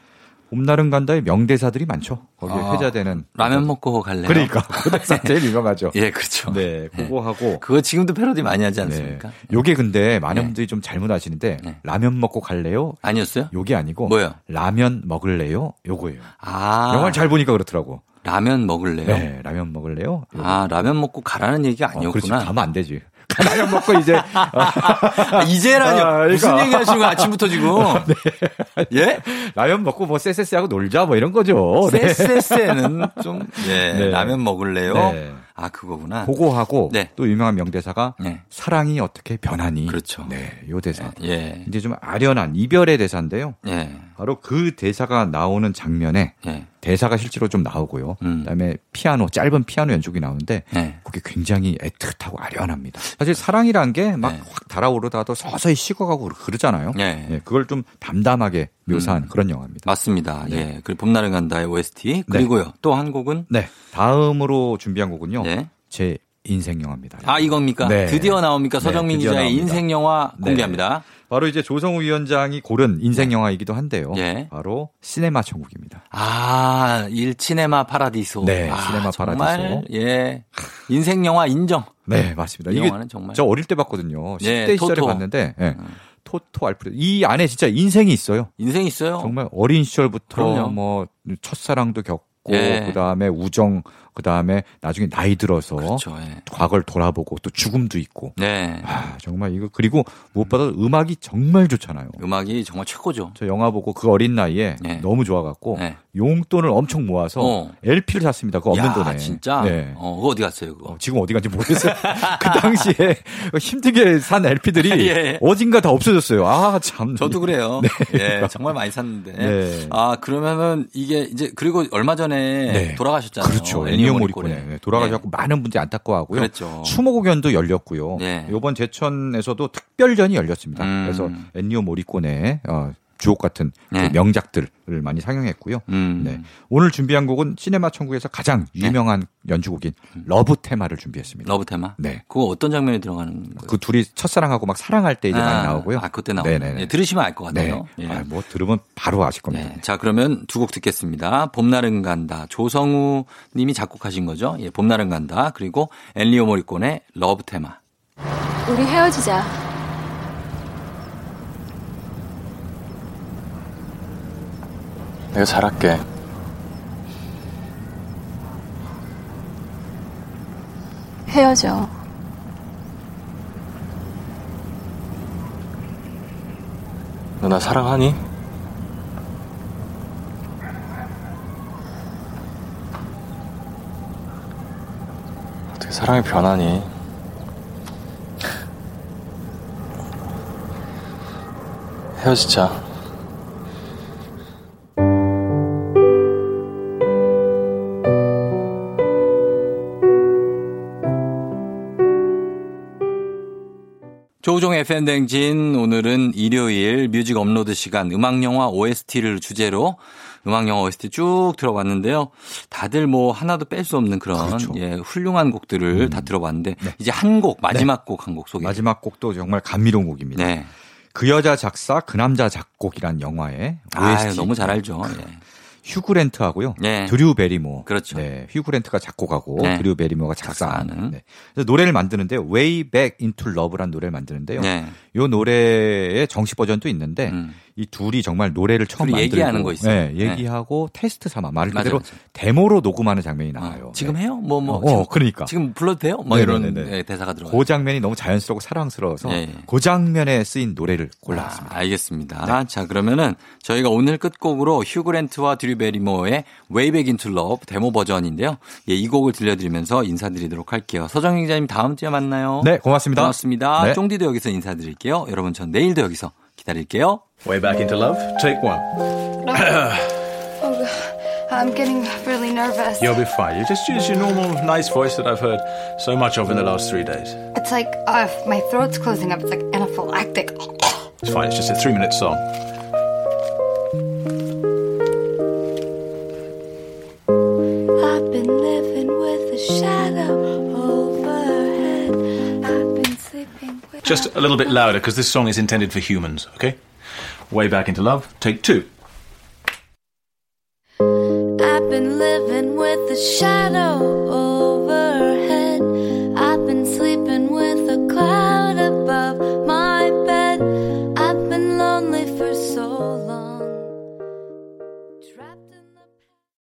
Speaker 9: 봄날은 간다의 명대사들이 많죠. 거기에
Speaker 1: 아,
Speaker 9: 회자되는
Speaker 1: 라면 먹고 갈래요?
Speaker 9: 그러니까 그 대사 제일 유명하죠.
Speaker 1: 예, 그렇죠.
Speaker 9: 네, 그거 하고
Speaker 1: 그거 지금도 패러디 많이 하지 않습니까?
Speaker 9: 네. 요게 근데 많은
Speaker 1: 네.
Speaker 9: 분들이 좀 잘못 아시는데
Speaker 1: 네.
Speaker 9: 라면 먹고 갈래요?
Speaker 1: 아니었어요?
Speaker 9: 요게 아니고
Speaker 1: 뭐요?
Speaker 9: 라면 먹을래요? 요거예요.
Speaker 1: 아.
Speaker 9: 영화를 잘 보니까 그렇더라고.
Speaker 1: 라면 먹을래요?
Speaker 9: 네, 라면 먹을래요? 요거.
Speaker 1: 아, 라면 먹고 가라는 얘기가
Speaker 9: 어, 그렇지.
Speaker 1: 아니었구나.
Speaker 9: 가면 안 되지. 라면 먹고 이제
Speaker 1: 아, 이제라뇨.
Speaker 9: 아,
Speaker 1: 무슨
Speaker 9: 그러니까.
Speaker 1: 얘기 하시는 거예요, 아침부터 지금? 예?
Speaker 9: 라면 먹고 뭐 쎄쎄쎄하고 놀자 뭐 이런 거죠. 네.
Speaker 1: 쎄쎄쎄는 좀, 예,
Speaker 9: 네.
Speaker 1: 라면 먹을래요?
Speaker 9: 네.
Speaker 1: 아, 그거구나.
Speaker 9: 그거 하고
Speaker 1: 네.
Speaker 9: 또 유명한 명대사가
Speaker 1: 네.
Speaker 9: 사랑이 어떻게 변하니?
Speaker 1: 그렇죠.
Speaker 9: 네, 요 대사.
Speaker 1: 예.
Speaker 9: 이제 좀 아련한 이별의 대사인데요.
Speaker 1: 예.
Speaker 9: 바로 그 대사가 나오는 장면에
Speaker 1: 예.
Speaker 9: 대사가 실제로 좀 나오고요.
Speaker 1: 음.
Speaker 9: 그다음에 피아노 짧은 피아노 연주기 나오는데
Speaker 1: 예.
Speaker 9: 그게 굉장히 애틋하고 아련합니다. 사실 사랑이란 게막
Speaker 1: 네.
Speaker 9: 확 달아오르다가도 서서히 식어가고 그러잖아요.
Speaker 1: 예.
Speaker 9: 예, 그걸 좀 담담하게 묘사한
Speaker 1: 음.
Speaker 9: 그런 영화입니다.
Speaker 1: 맞습니다.
Speaker 9: 네.
Speaker 1: 예. 그리고 봄날은 간다의 OST. 그리고요. 또한 곡은?
Speaker 9: 네, 다음으로 준비한 곡은요.
Speaker 1: 예.
Speaker 9: 제 인생 영화입니다.
Speaker 1: 아, 이겁니까?
Speaker 9: 네.
Speaker 1: 드디어 나옵니까?
Speaker 9: 네,
Speaker 1: 서정민 기자의
Speaker 9: 나옵니다.
Speaker 1: 인생 영화
Speaker 9: 네.
Speaker 1: 공개합니다.
Speaker 9: 바로 이제 조성우 위원장이 고른 인생 영화이기도 한데요.
Speaker 1: 예.
Speaker 9: 바로 시네마 천국입니다.
Speaker 1: 아, 일 치네마 파라디소.
Speaker 9: 네,
Speaker 1: 아,
Speaker 9: 시네마
Speaker 1: 정말,
Speaker 9: 파라디소.
Speaker 1: 예. 인생 영화 인정.
Speaker 9: 네, 맞습니다.
Speaker 1: 이
Speaker 9: 이게
Speaker 1: 영화는 정말.
Speaker 9: 저 어릴 때 봤거든요. 10대
Speaker 1: 예,
Speaker 9: 시절에
Speaker 1: 토토.
Speaker 9: 봤는데 예. 토토 알프레드 이 안에 진짜 인생이 있어요.
Speaker 1: 인생 있어요.
Speaker 9: 정말 어린 시절부터
Speaker 1: 그럼요.
Speaker 9: 뭐 첫사랑도 겪고
Speaker 1: 예.
Speaker 9: 그다음에 우정 그 다음에 나중에 나이 들어서
Speaker 1: 그렇죠. 예.
Speaker 9: 과거를 돌아보고 또 죽음도 있고
Speaker 1: 네.
Speaker 9: 아, 정말 이거 그리고 무엇보다 음악이 정말 좋잖아요.
Speaker 1: 음악이 정말 최고죠.
Speaker 9: 저 영화 보고 그 어린 나이에
Speaker 1: 네.
Speaker 9: 너무 좋아갖고
Speaker 1: 네.
Speaker 9: 용돈을 엄청 모아서
Speaker 1: 어.
Speaker 9: LP를 샀습니다. 그거 없는
Speaker 1: 야,
Speaker 9: 돈에.
Speaker 1: 진짜?
Speaker 9: 네.
Speaker 1: 어, 그거 어디 갔어요, 그거?
Speaker 9: 어, 지금 어디 간지 모르겠어요. 그 당시에 힘들게 산 LP들이
Speaker 1: 예.
Speaker 9: 어딘가 다 없어졌어요. 아, 참.
Speaker 1: 저도 그래요.
Speaker 9: 네.
Speaker 1: 예, 정말 많이 샀는데.
Speaker 9: 네.
Speaker 1: 아, 그러면은 이게 이제 그리고 얼마 전에
Speaker 9: 네.
Speaker 1: 돌아가셨잖아요.
Speaker 9: 그렇죠.
Speaker 1: 엔니오 모리코네.
Speaker 9: 모리코네. 네, 많은 분들이 안타까워하고요.
Speaker 1: 그랬죠.
Speaker 9: 추모 공연도 열렸고요.
Speaker 1: 네.
Speaker 9: 이번 제천에서도 특별전이 열렸습니다.
Speaker 1: 음.
Speaker 9: 그래서 엔니오 모리코네 어, 주옥 같은 그
Speaker 1: 네.
Speaker 9: 명작들을 많이 상영했고요.
Speaker 1: 음.
Speaker 9: 네. 오늘 준비한 곡은 시네마 천국에서 가장 유명한 연주곡인 Love Theme를 준비했습니다.
Speaker 1: 네. Love Theme?
Speaker 9: 네.
Speaker 1: 그거 어떤 장면에 들어가는 거예요?
Speaker 9: 그 둘이 첫사랑하고 막 사랑할 때 이제
Speaker 1: 아,
Speaker 9: 많이 나오고요.
Speaker 1: 아, 그때.
Speaker 9: 네네네.
Speaker 1: 예, 들으시면 알것
Speaker 9: 네.
Speaker 1: 같아요. 예.
Speaker 9: 아, 뭐 들으면 바로 아실 겁니다.
Speaker 1: 예. 자, 그러면 두 곡 듣겠습니다. 봄날은 간다. 조성우 님이 작곡하신 거죠. 예, 봄날은 간다. 그리고 엔니오 모리코네의 Love Theme.
Speaker 12: 우리 헤어지자.
Speaker 13: 내가 잘할게.
Speaker 12: 헤어져.
Speaker 13: 너 나 사랑하니? 어떻게 사랑이 변하니? 헤어지자.
Speaker 1: 조우종 FM댕진 오늘은 일요일 뮤직 업로드 시간 음악 영화 OST를 주제로 음악 영화 OST 쭉 들어봤는데요. 다들 뭐 하나도 뺄 수 없는 그런
Speaker 9: 그렇죠.
Speaker 1: 예, 훌륭한 곡들을 다 들어봤는데 이제 한 곡 마지막 곡 한곡 소개.
Speaker 9: 마지막 곡도 정말 감미로운 곡입니다.
Speaker 1: 네.
Speaker 9: 그 여자 작사 그 남자 작곡이란 영화의
Speaker 1: 아,
Speaker 9: OST.
Speaker 1: 너무 잘 알죠. 예.
Speaker 9: 휴그랜트하고요.
Speaker 1: 네.
Speaker 9: 드류 베리모.
Speaker 1: 그렇죠.
Speaker 9: 네, 휴그랜트가 작곡하고
Speaker 1: 네.
Speaker 9: 드류 베리모가 작사하는. 네. 그래서 노래를 만드는데요. Way Back Into Love라는 노래를 만드는데요.
Speaker 1: 네.
Speaker 9: 요 노래의 정식 버전도 있는데 이 둘이 정말 노래를 처음
Speaker 1: 음.
Speaker 9: 만들고
Speaker 1: 얘기하는 거 있어요.
Speaker 9: 네,
Speaker 1: 네.
Speaker 9: 얘기하고 테스트 삼아 말 그대로
Speaker 1: 맞아요.
Speaker 9: 데모로 녹음하는 장면이 나와요.
Speaker 1: 지금 해요? 뭐, 뭐.
Speaker 9: 어,
Speaker 1: 지금,
Speaker 9: 그러니까.
Speaker 1: 지금 불러도 돼요? 뭐 이런
Speaker 9: 네네네.
Speaker 1: 예, 대사가 들어가요.
Speaker 9: 그 장면이 너무 자연스럽고 사랑스러워서
Speaker 1: 예.
Speaker 9: 그 장면에 쓰인 노래를 골라왔습니다.
Speaker 1: 아, 알겠습니다. 자, 그러면은 저희가 오늘 끝곡으로 휴그랜트와 드류 베리모어의 Way Back Into Love 데모 버전인데요. 예, 이 곡을 들려드리면서 인사드리도록 할게요. 서정희 기자님 다음 주에 만나요.
Speaker 9: 네, 고맙습니다.
Speaker 1: 고맙습니다.
Speaker 9: 네.
Speaker 1: 쫑디도 여기서 인사드릴게요. 여러분 전 내일도 여기서 기다릴게요.
Speaker 14: Way back into love. Take one.
Speaker 12: Oh, God. I'm getting really nervous.
Speaker 14: You'll be fine. You just use your normal, nice voice that I've heard so much of in the last three days.
Speaker 12: It's like uh, my throat's closing up. It's like anaphylactic.
Speaker 14: It's fine. It's just a three-minute song.
Speaker 8: I've been living with a shadow overhead. I've been sleeping with.
Speaker 14: Just a little bit louder because this song is intended for humans. Okay. Way back into love. Take two.
Speaker 8: I've been living with a shadow overhead.